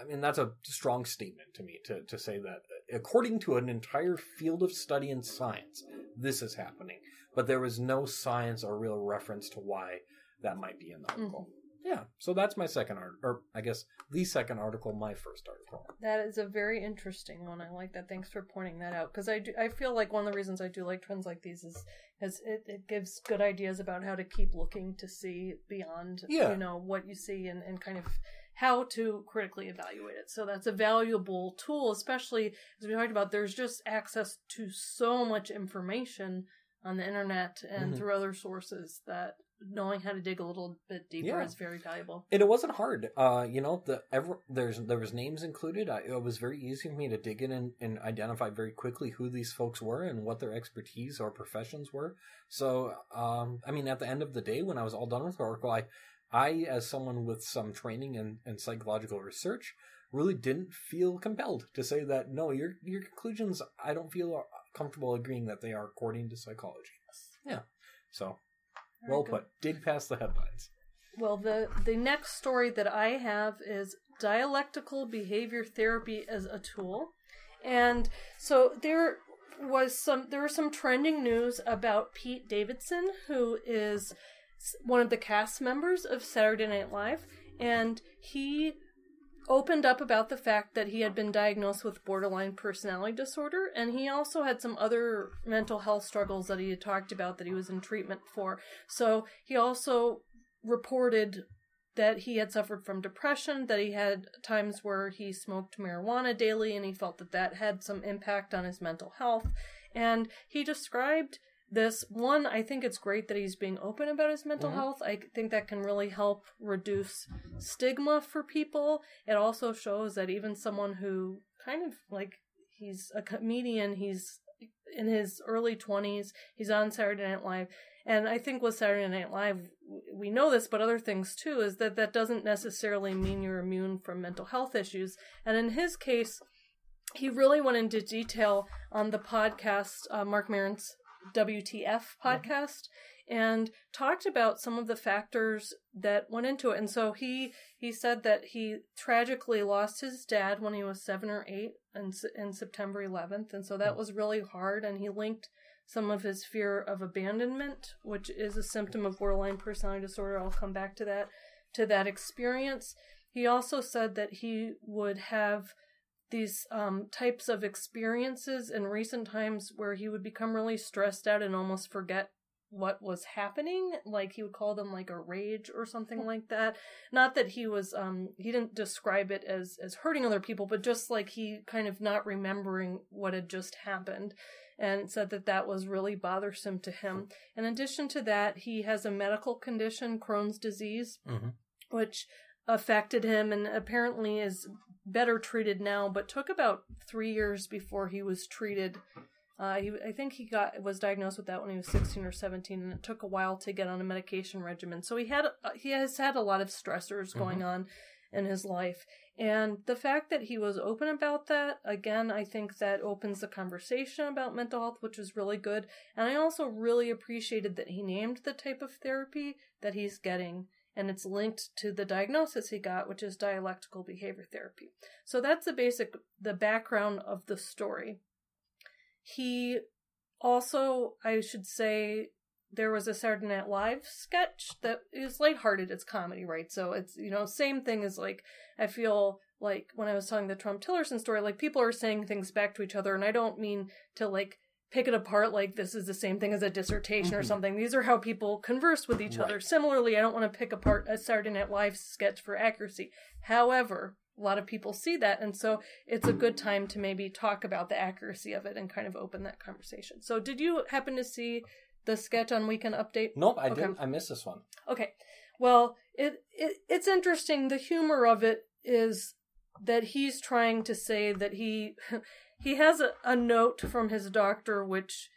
I mean that's a strong statement to me to to say that according to an entire field of study in science, this is happening. But there was no science or real reference to why that might be in the article. Mm-hmm. Yeah, so that's my second art, or I guess the second article, my first article. That is a very interesting one. I like that. Thanks for pointing that out because I do, I feel like one of the reasons I do like trends like these is is it, it gives good ideas about how to keep looking to see beyond Yeah. you know what you see and, and kind of how to critically evaluate it. So that's a valuable tool, especially as we talked about. There's just access to so much information on the internet and Mhm. through other sources that knowing how to dig a little bit deeper Yeah. is very valuable. And it wasn't hard. Uh, you know, the ever there's there was names included. I, it was very easy for me to dig in and, and identify very quickly who these folks were and what their expertise or professions were. So, um, I mean, at the end of the day, when I was all done with Oracle, I, I as someone with some training in, in psychological research, really didn't feel compelled to say that no, your your conclusions. I don't feel uh, comfortable agreeing that they are according to psychology. Yeah. So, well good. put. Dig past the headlines. Well, the the next story that I have is dialectical behavior therapy as a tool, and so there was some there was some trending news about Pete Davidson, who is one of the cast members of Saturday Night Live, and he opened up about the fact that he had been diagnosed with borderline personality disorder and he also had some other mental health struggles that he had talked about that he was in treatment for. So he also reported that he had suffered from depression, that he had times where he smoked marijuana daily and he felt that that had some impact on his mental health. And he described this one, I think it's great that he's being open about his mental Mhm. health. I think that can really help reduce stigma for people. It also shows that even someone who kind of like he's a comedian, he's in his early 20s, he's on Saturday Night Live. And I think with Saturday Night Live, we know this, but other things too, is that that doesn't necessarily mean you're immune from mental health issues. And in his case, he really went into detail on the podcast, uh, Marc Maron's WTF podcast, and talked about some of the factors that went into it. And so he he said that he tragically lost his dad when he was seven or eight, and in September 11th, and so that hmm. was really hard. And he linked some of his fear of abandonment, which is a symptom of borderline personality disorder. I'll come back to that to that experience. He also said that he would have these um, types of experiences in recent times where he would become really stressed out and almost forget what was happening like he would call them like a rage or something like that. Not that he was um he didn't describe it as as hurting other people but just like he kind of not remembering what had just happened and said that that was really bothersome to him. In addition to that he has a medical condition crohn's disease mm-hmm. which affected him and apparently is better treated now but took about three years before he was treated uh, he, I think he got was diagnosed with that when he was 16 or 17, and it took a while to get on a medication regimen. So he had uh, he has had a lot of stressors going mm-hmm. on in his life, and the fact that he was open about that again, I think that opens the conversation about mental health, which is really good. And I also really appreciated that he named the type of therapy that he's getting and it's linked to the diagnosis he got, which is dialectical behavior therapy. So that's the basic, the background of the story. He also, I should say, there was a Saturday Night Live sketch that is lighthearted. It's comedy, right? So it's, you know, same thing as like, I feel like when I was telling the Trump Tillerson story, like people are saying things back to each other, and I don't mean to like pick it apart like this is the same thing as a dissertation mm-hmm. or something. These are how people converse with each right. other. Similarly, I don't want to pick apart a Saturday Night Live sketch for accuracy. However, a lot of people see that and so it's a good time to maybe talk about the accuracy of it and kind of open that conversation so did you happen to see the sketch on weekend update nope i okay. didn't i missed this one okay well it, it it's interesting the humor of it is that he's trying to say that he he has a, a note from his doctor which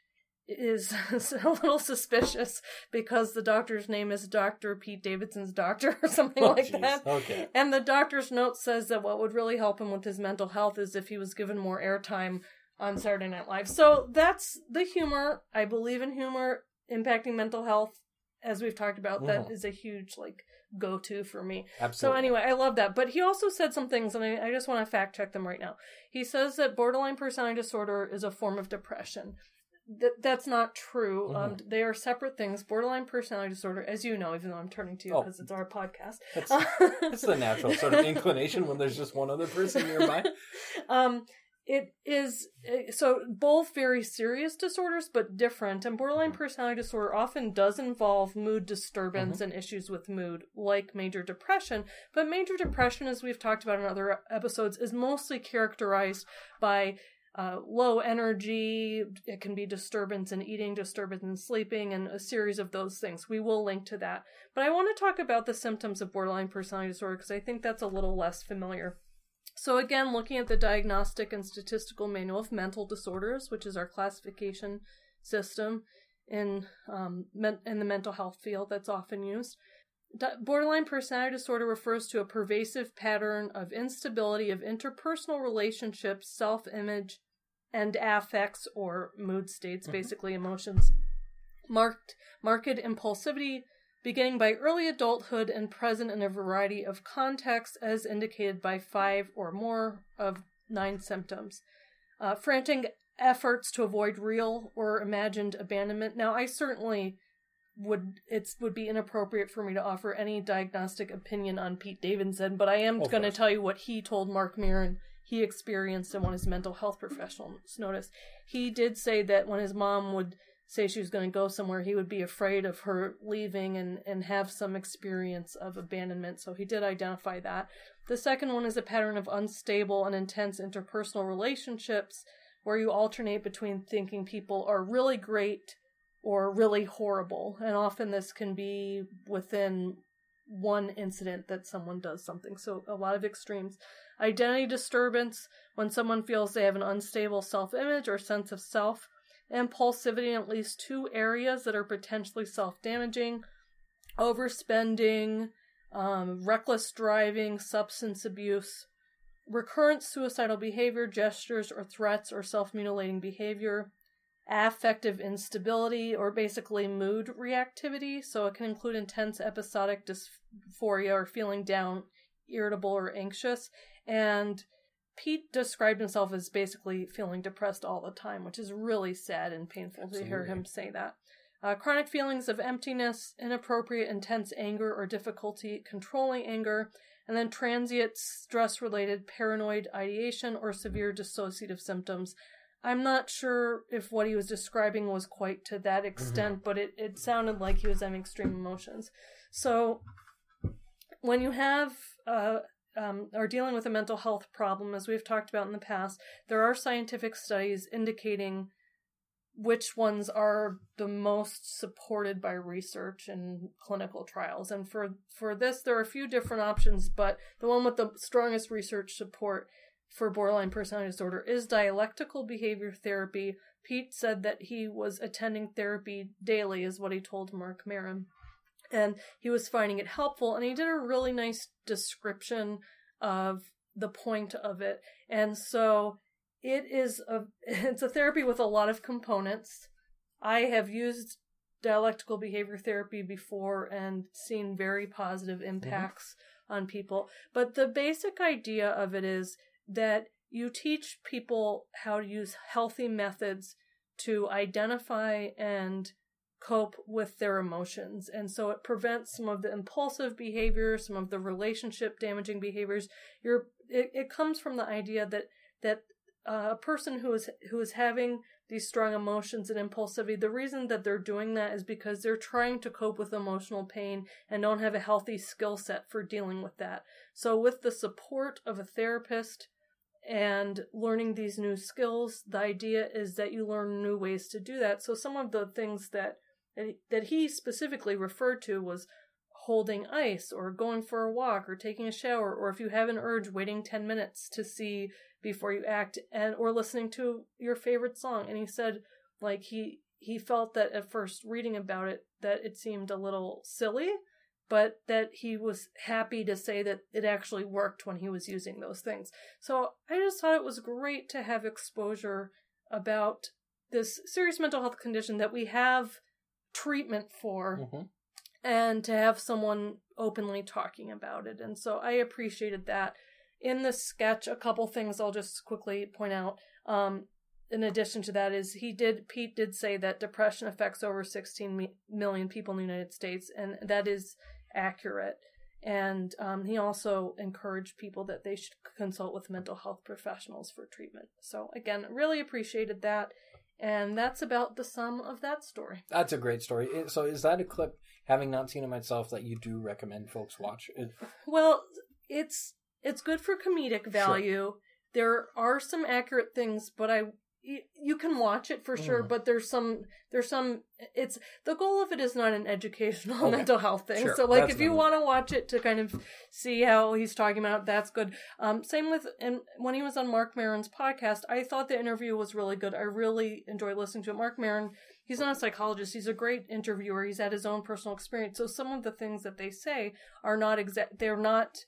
is a little suspicious because the doctor's name is Dr. Pete Davidson's doctor or something oh, like geez. that. Okay. And the doctor's note says that what would really help him with his mental health is if he was given more airtime on Saturday Night Live. So that's the humor. I believe in humor impacting mental health. As we've talked about, mm. that mm-hmm. is a huge like go to for me. Absolutely. So anyway, I love that. But he also said some things, and I, I just want to fact check them right now. He says that borderline personality disorder is a form of depression. Th- that's not true. Mm-hmm. Um, they are separate things. Borderline personality disorder, as you know, even though I'm turning to you because oh, it's our podcast. That's the natural sort of inclination when there's just one other person nearby. um, it is eh, so both very serious disorders but different and borderline mm-hmm. personality disorder often does involve mood disturbance mm-hmm. and issues with mood like major depression but major depression as we've talked about in other episodes is mostly characterized by uh, low energy. It can be disturbance in eating, disturbance in sleeping, and a series of those things. We will link to that. But I want to talk about the symptoms of borderline personality disorder because I think that's a little less familiar. So, again, looking at the Diagnostic and Statistical Manual of Mental Disorders, which is our classification system in um, men- in the mental health field that's often used. Borderline personality disorder refers to a pervasive pattern of instability of interpersonal relationships, self image, and affects or mood states, mm-hmm. basically emotions. Marked marked impulsivity beginning by early adulthood and present in a variety of contexts as indicated by five or more of nine symptoms. Uh, frantic efforts to avoid real or imagined abandonment. Now, I certainly would it would be inappropriate for me to offer any diagnostic opinion on Pete Davidson, but I am going to tell you what he told Marc Maron he experienced and when his mental health professionals noticed. He did say that when his mom would say she was going to go somewhere, he would be afraid of her leaving and, and have some experience of abandonment. So he did identify that. The second one is a pattern of unstable and intense interpersonal relationships where you alternate between thinking people are really great or really horrible. And often this can be within one incident that someone does something. So a lot of extremes. Identity disturbance, when someone feels they have an unstable self image or sense of self. Impulsivity in at least two areas that are potentially self damaging. Overspending, um, reckless driving, substance abuse. Recurrent suicidal behavior, gestures or threats, or self mutilating behavior. affective instability or basically mood reactivity. So it can include intense episodic dysphoria or feeling down, irritable, or anxious. And Pete described himself as basically feeling depressed all the time, which is really sad and painful Absolutely. to hear him say that. Uh, chronic feelings of emptiness, inappropriate, intense anger, or difficulty controlling anger, and then transient stress related paranoid ideation or severe dissociative symptoms. I'm not sure if what he was describing was quite to that extent, mm-hmm. but it, it sounded like he was having extreme emotions. So, when you have uh, um, are dealing with a mental health problem, as we've talked about in the past, there are scientific studies indicating which ones are the most supported by research and clinical trials. And for for this, there are a few different options, but the one with the strongest research support for borderline personality disorder is dialectical behavior therapy. Pete said that he was attending therapy daily, is what he told Marc Maron. And he was finding it helpful, and he did a really nice description of the point of it. And so it is a it's a therapy with a lot of components. I have used dialectical behavior therapy before and seen very positive mm-hmm. impacts mm-hmm. on people. But the basic idea of it is that you teach people how to use healthy methods to identify and cope with their emotions. And so it prevents some of the impulsive behavior, some of the relationship damaging behaviors. You're, it, it comes from the idea that, that uh, a person who is who is having these strong emotions and impulsivity the reason that they're doing that is because they're trying to cope with emotional pain and don't have a healthy skill set for dealing with that so with the support of a therapist and learning these new skills the idea is that you learn new ways to do that so some of the things that that he specifically referred to was holding ice or going for a walk or taking a shower or if you have an urge waiting 10 minutes to see before you act and or listening to your favorite song. And he said like he he felt that at first reading about it that it seemed a little silly but that he was happy to say that it actually worked when he was using those things. So i just thought it was great to have exposure about this serious mental health condition that we have treatment for mm-hmm. and to have someone openly talking about it and so i appreciated that in the sketch, a couple things I'll just quickly point out. Um, in addition to that, is he did Pete did say that depression affects over 16 million people in the United States, and that is accurate. And um, he also encouraged people that they should consult with mental health professionals for treatment. So again, really appreciated that. And that's about the sum of that story. That's a great story. So is that a clip, having not seen it myself, that you do recommend folks watch? Well, it's it's good for comedic value. Sure. There are some accurate things, but I you can watch it for sure mm. but there's some there's some it's the goal of it is not an educational okay. mental health thing. Sure. so like that's if you want to watch it to kind of see how he's talking about that's good. Um same with and when he was on Marc maron's podcast i thought the interview was really good. I really enjoyed listening to it. Marc maron he's not a psychologist. He's a great interviewer. He's had his own personal experience. So some of the things that they say are not exact they're not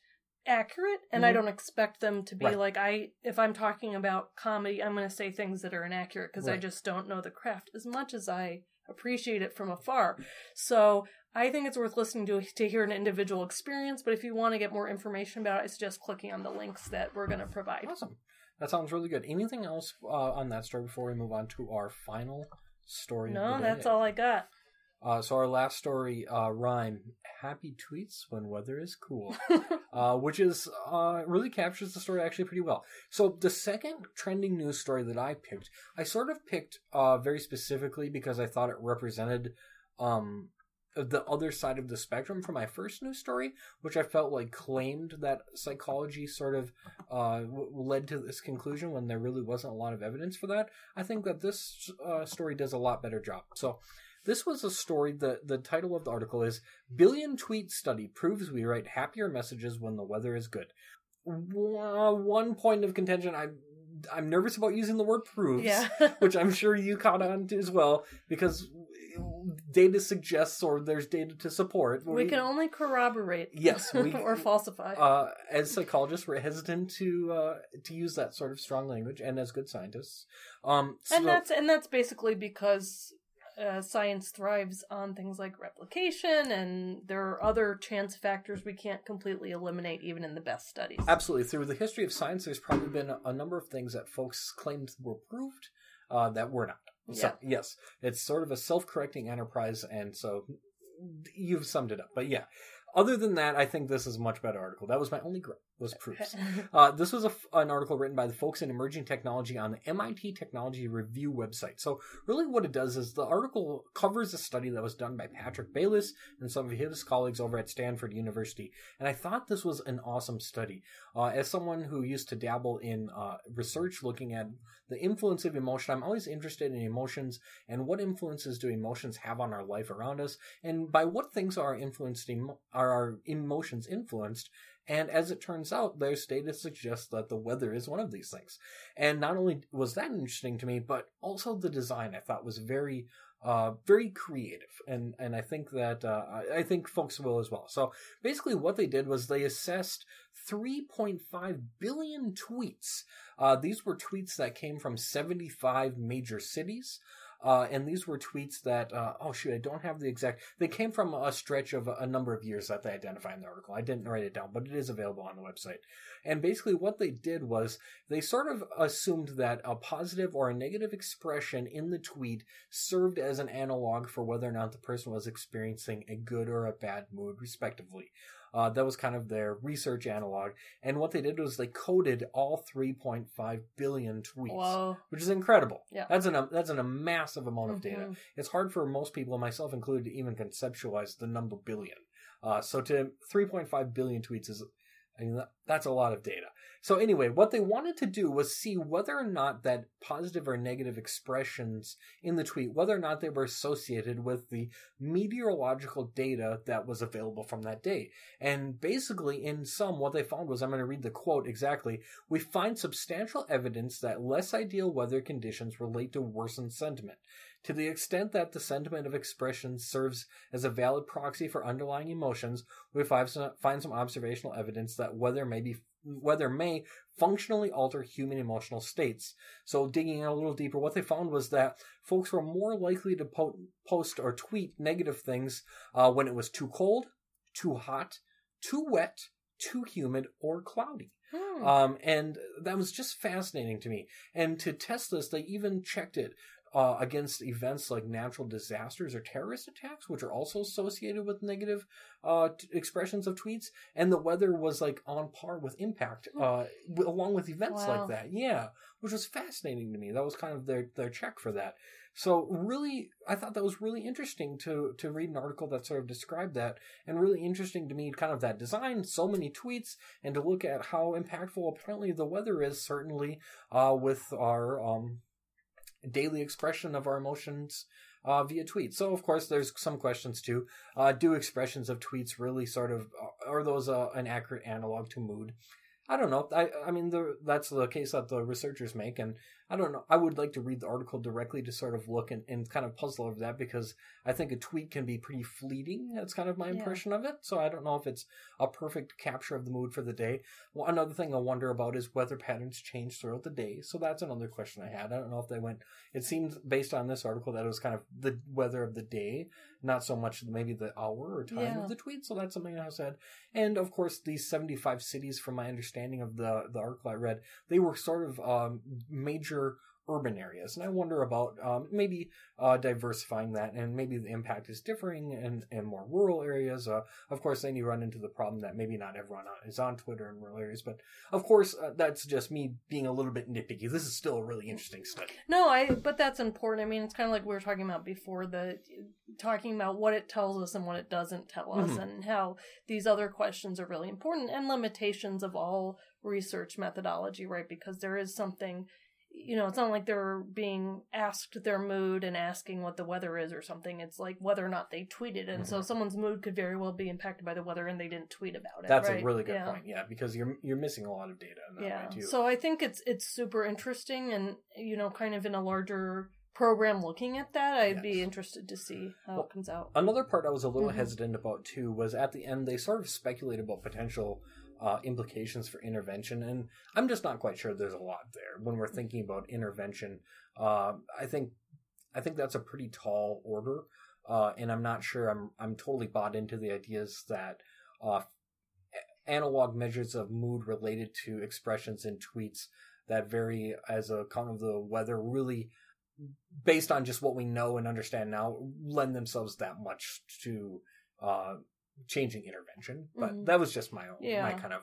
accurate and mm-hmm. I don't expect them to be right. like I if I'm talking about comedy I'm going to say things that are inaccurate because right. I just don't know the craft as much as I appreciate it from afar. So I think it's worth listening to to hear an individual experience, but if you want to get more information about it, it's just clicking on the links that we're going to provide. Awesome. That sounds really good. Anything else uh, on that story before we move on to our final story? No, that's all I got. Uh, so our last story, uh, rhyme, happy tweets when weather is cool, uh, which is, uh, really captures the story actually pretty well. So the second trending news story that I picked, I sort of picked, uh, very specifically because I thought it represented, um, the other side of the spectrum for my first news story, which I felt like claimed that psychology sort of uh, led to this conclusion when there really wasn't a lot of evidence for that. I think that this uh, story does a lot better job. So this was a story that the title of the article is Billion Tweet Study Proves We Write Happier Messages When the Weather is Good. One point of contention, I I'm nervous about using the word proves, yeah. which I'm sure you caught on to as well, because data suggests or there's data to support. We, can only corroborate. Yes, we- or falsify. uh, as psychologists, we're hesitant to uh, to use that sort of strong language, and as good scientists, um, and that's and that's basically because uh, science thrives on things like replication, and there are other chance factors we can't completely eliminate even in the best studies. Absolutely. Through the history of science, there's probably been a, number of things that folks claimed were proved uh, that were not. So, yes, it's sort of a self correcting enterprise, and so you've summed it up. But yeah, other than that, I think this is a much better article. That was my only gripe, was proofs. Uh, this was a an article written by the folks in emerging technology on the MIT Technology Review website. So, really, what it does is the article covers a study that was done by Patrick Baylis and some of his colleagues over at Stanford University. And I thought this was an awesome study. Uh, as someone who used to dabble in uh, research looking at the influence of emotion, I'm always interested in emotions and what influences do emotions have on our life around us, and by what things are influenced emo- are our emotions influenced. And as it turns out, there's data suggests that the weather is one of these things. And not only was that interesting to me, but also the design I thought was very, uh, very creative. And, and I think that, uh, I, think folks will as well. So basically what they did was they assessed 3.5 billion tweets. Uh, these were tweets that came from 75 major cities. Uh, and these were tweets that, uh, oh shoot, I don't have the exact, they came from a stretch of a, number of years that they identify in the article. I didn't write it down, but it is available on the website. And basically what they did was they sort of assumed that a positive or a negative expression in the tweet served as an analog for whether or not the person was experiencing a good or a bad mood, respectively. Uh, that was kind of their research analog. And what they did was they coded all 3.5 billion tweets, Whoa. which is incredible. Yeah. That's an that's an, a massive amount of data. Mhm. It's hard for most people, myself included, to even conceptualize the number billion. Uh, so to 3.5 billion tweets is, I mean, that, that's a lot of data. So anyway, what they wanted to do was see whether or not that positive or negative expressions in the tweet, whether or not they were associated with the meteorological data that was available from that day. And basically, in some, what they found was, I'm going to read the quote exactly, we find substantial evidence that less ideal weather conditions relate to worsened sentiment. To the extent that the sentiment of expression serves as a valid proxy for underlying emotions, we find some, find some observational evidence that weather may be weather may functionally alter human emotional states. So digging in a little deeper, what they found was that folks were more likely to po- post or tweet negative things uh, when it was too cold, too hot, too wet, too humid, or cloudy. Hmm. Um, and that was just fascinating to me. And to test this, they even checked it uh, against events like natural disasters or terrorist attacks, which are also associated with negative uh, t- expressions of tweets. And the weather was like on par with impact, uh, w- along with events Wow. like that. Yeah, which was fascinating to me. That was kind of their their check for that. So really, I thought that was really interesting to to read an article that sort of described that, and really interesting to me, kind of that design, so many tweets, and to look at how impactful apparently the weather is, certainly uh, with our um, daily expression of our emotions uh, via tweets. So, of course, there's some questions too. Uh, do expressions of tweets really sort of are those uh, an accurate analog to mood? I don't know. I I mean, the, that's the case that the researchers make, and I don't know. I would like to read the article directly to sort of look and, and kind of puzzle over that because I think a tweet can be pretty fleeting. That's kind of my Yeah. impression of it. So I don't know if it's a perfect capture of the mood for the day. Well, another thing I wonder about is weather patterns change throughout the day. So that's another question I had. I don't know if they went. It seems based on this article that it was kind of the weather of the day, not so much maybe the hour or time Yeah. of the tweet. So that's something I said. And of course, these seventy-five cities, from my understanding of the the article I read, they were sort of um, major urban areas, and I wonder about um, maybe uh, diversifying that, and maybe the impact is differing in, in more rural areas. Uh, of course, then you run into the problem that maybe not everyone is on Twitter in rural areas, but of course, uh, that's just me being a little bit nitpicky. This is still a really interesting study. No, I but that's important. I mean, it's kind of like we were talking about before the talking about what it tells us and what it doesn't tell us Mhm. and how these other questions are really important and limitations of all research methodology, right? Because there is something you know, it's not like they're being asked their mood and asking what the weather is or something. It's like whether or not they tweeted. And so Mhm. someone's mood could very well be impacted by the weather and they didn't tweet about it. That's right? a really good Yeah. point. Yeah, because you're you're missing a lot of data in that yeah so i think it's it's super interesting and you know kind of in a larger program looking at that, I'd Yes. be interested to see how Well, it comes out. Another part I was a little Mhm. hesitant about too was at the end they sort of speculate about potential uh, implications for intervention, and I'm just not quite sure there's a lot there when we're thinking about intervention. Uh, I think I think that's a pretty tall order, uh, and I'm not sure I'm I'm totally bought into the ideas that uh, analog measures of mood related to expressions in tweets that vary as a kind of the weather really based on just what we know and understand now lend themselves that much to uh changing intervention but Mhm. that was just my own my kind of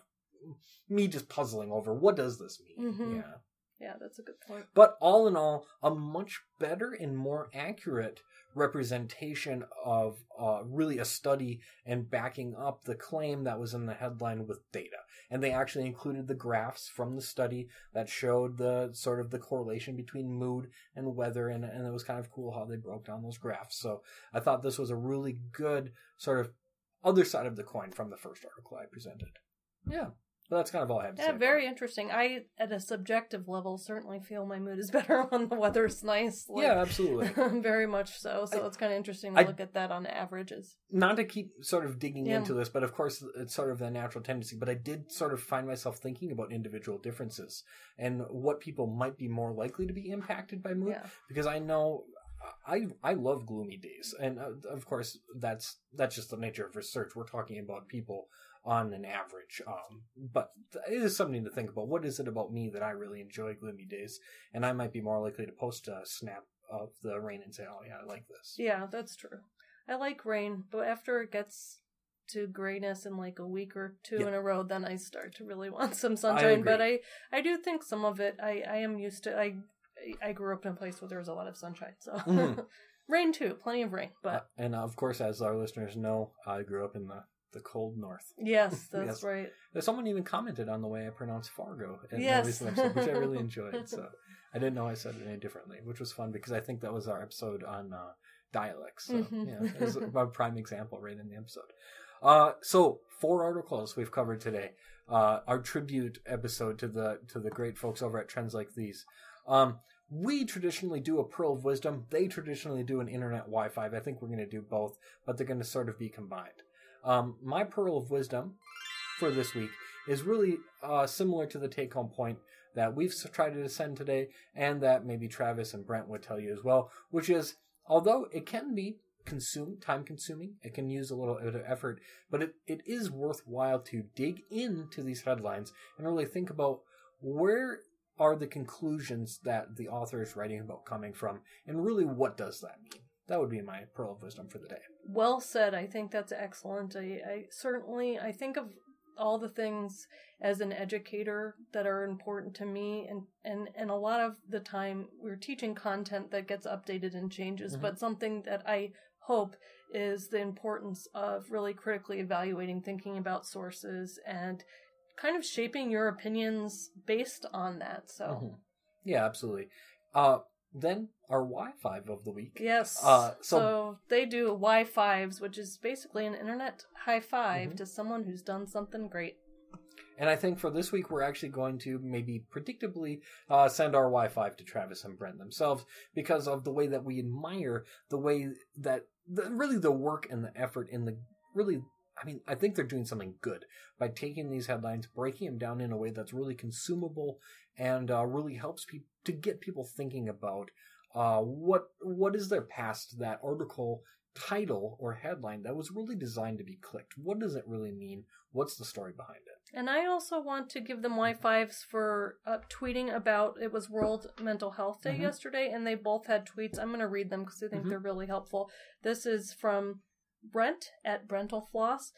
me just puzzling over what does this mean Mhm. yeah Yeah, that's a good point. but all in all, a much better and more accurate representation of uh, really a study and backing up the claim that was in the headline with data. And they actually included the graphs from the study that showed the sort of the correlation between mood and weather, and, and it was kind of cool how they broke down those graphs. So I thought this was a really good sort of other side of the coin from the first article I presented. Yeah. But that's kind of all I have to say. Yeah, very interesting. I, at a subjective level, certainly feel my mood is better when the weather's nice. Like, Yeah, absolutely. very much so. So I- it's kind of interesting to I- look at that on averages. not to keep sort of digging Yeah. into this, but of course it's sort of the natural tendency. But I did sort of find myself thinking about individual differences and what people might be more likely to be impacted by mood. Yeah. Because I know I I love gloomy days, and uh, of course that's that's just the nature of research. We're talking about people on an average, um, but it is something to think about. What is it about me that I really enjoy gloomy days, and I might be more likely to post a snap of the rain and say, "Oh yeah, I like this." Yeah, that's true. I like rain, but after it gets to grayness in like a week or two Yeah. in a row, then I start to really want some sunshine. But I. I do think some of it, I, I am used to. I, I grew up in a place where there was a lot of sunshine, so Mhm. rain too, plenty of rain. But Uh, and uh, of course, as our listeners know, I grew up in the, the cold north. yes, that's Yes. right. Uh, Someone even commented on the way I pronounced Fargo in Yes. the recent episode, which I really enjoyed. So I didn't know I said it any differently, which was fun because I think that was our episode on uh, dialects. So Mhm. yeah, it was a prime example right in the episode. Uh, so four articles we've covered today. Uh, our tribute episode to the to the great folks over at Trends Like These. Um, we traditionally do a Pearl of Wisdom. They traditionally do an Internet Wi-Five. I think we're going to do both, but they're going to sort of be combined. Um, my Pearl of Wisdom for this week is really uh, similar to the take-home point that we've tried to send today, and that maybe Travis and Brent would tell you as well, which is although it can be consume time consuming it can use a little bit of effort but it, it is worthwhile to dig into these headlines and really think about where are the conclusions that the author is writing about coming from and really what does that mean that would be my pearl of wisdom for the day Well said. I think that's excellent. I, I certainly I think of all the things as an educator that are important to me and and and a lot of the time we're teaching content that gets updated and changes Mhm. but something that i hope is the importance of really critically evaluating thinking about sources and kind of shaping your opinions based on that so Mhm. yeah absolutely uh then our Wi-Five of the week yes Uh, so, so- they do Wi-Fives which is basically an internet high 5 Mhm. to someone who's done something great And I think for this week, we're actually going to maybe predictably uh, send our Wi-Five to Travis and Brent themselves because of the way that we admire the way that the, really the work and the effort in the really. I mean, I think they're doing something good by taking these headlines, breaking them down in a way that's really consumable and uh, really helps people to get people thinking about uh, what what is their past that article title or headline that was really designed to be clicked. What does it really mean? What's the story behind it? And I also want to give them Wi-Fives for uh, tweeting about it was World Mental Health Day Mhm. yesterday, and they both had tweets. I'm going to read them because I think Mhm. they're really helpful. This is from Brent at Brentalfloss.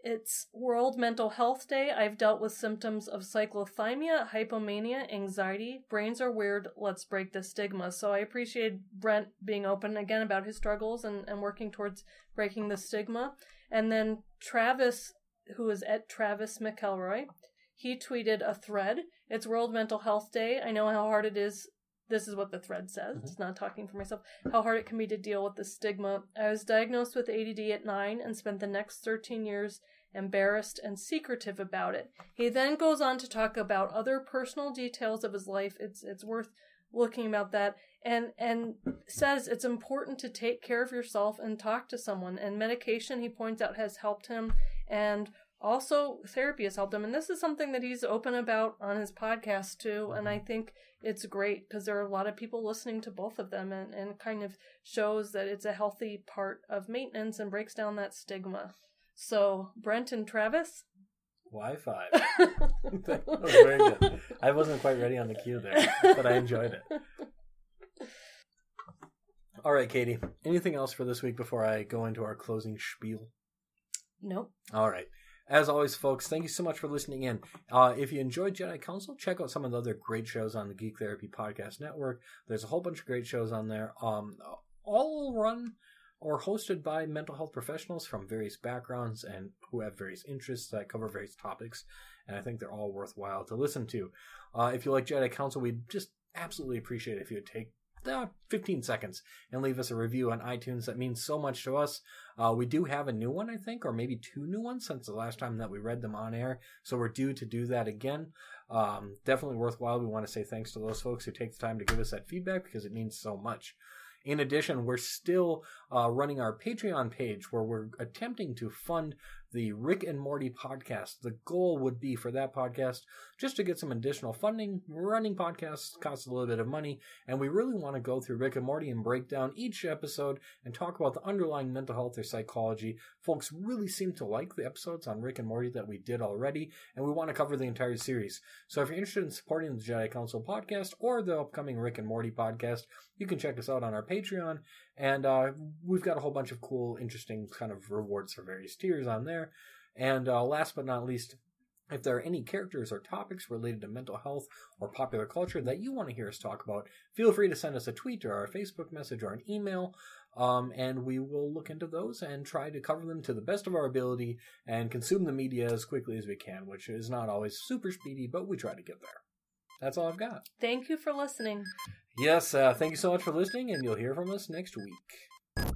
It's World Mental Health Day. I've dealt with symptoms of cyclothymia, hypomania, anxiety. Brains are weird. Let's break the stigma. So I appreciate Brent being open again about his struggles and, and working towards breaking the stigma. And then Travis, who is at Travis McElroy, he tweeted a thread. It's World Mental Health Day. I know how hard it is. This is what the thread says. Mm-hmm. It's not talking for myself. How hard it can be to deal with the stigma. I was diagnosed with ADD at nine and spent the next 13 years embarrassed and secretive about it. He then goes on to talk about other personal details of his life. It's it's worth looking about that. and and says it's important to take care of yourself and talk to someone and medication he points out has helped him and also therapy has helped him and this is something that he's open about on his podcast too and i mm-hmm. think it's great because there are a lot of people listening to both of them and, and kind of shows that it's a healthy part of maintenance and breaks down that stigma so brent and travis Wi-Five. that was very good. I wasn't quite ready on the cue there, but I enjoyed it. All right, Katie. Anything else for this week before I go into our closing spiel? Nope. All right. As always, folks, thank you so much for listening in. Uh, if you enjoyed Jedi Counsel, check out some of the other great shows on the Geek Therapy Podcast Network. There's a whole bunch of great shows on there. Um, all run or hosted by mental health professionals from various backgrounds and who have various interests that cover various topics. And I think they're all worthwhile to listen to. Uh, if you like Jedi Counsel, we'd just absolutely appreciate it if you would take uh, 15 seconds and leave us a review on iTunes. That means so much to us. Uh, we do have a new one, I think, or maybe two new ones since the last time that we read them on air. So we're due to do that again. Um, definitely worthwhile. We want to say thanks to those folks who take the time to give us that feedback because it means so much. In addition, we're still uh, running our Patreon page where we're attempting to fund the Rick and Morty podcast. The goal would be for that podcast just to get some additional funding. Running podcasts costs a little bit of money, and we really want to go through Rick and Morty and break down each episode and talk about the underlying mental health or psychology. Folks really seem to like the episodes on Rick and Morty that we did already, and we want to cover the entire series. So if you're interested in supporting the Jedi Counsel podcast or the upcoming Rick and Morty podcast, you can check us out on our Patreon and uh, we've got a whole bunch of cool, interesting kind of rewards for various tiers on there. And uh, last but not least, if there are any characters or topics related to mental health or popular culture that you want to hear us talk about, feel free to send us a tweet or a Facebook message or an email. Um, and we will look into those and try to cover them to the best of our ability and consume the media as quickly as we can, which is not always super speedy, but we try to get there. That's all I've got. Thank you for listening. Yes, uh, thank you so much for listening, and you'll hear from us next week.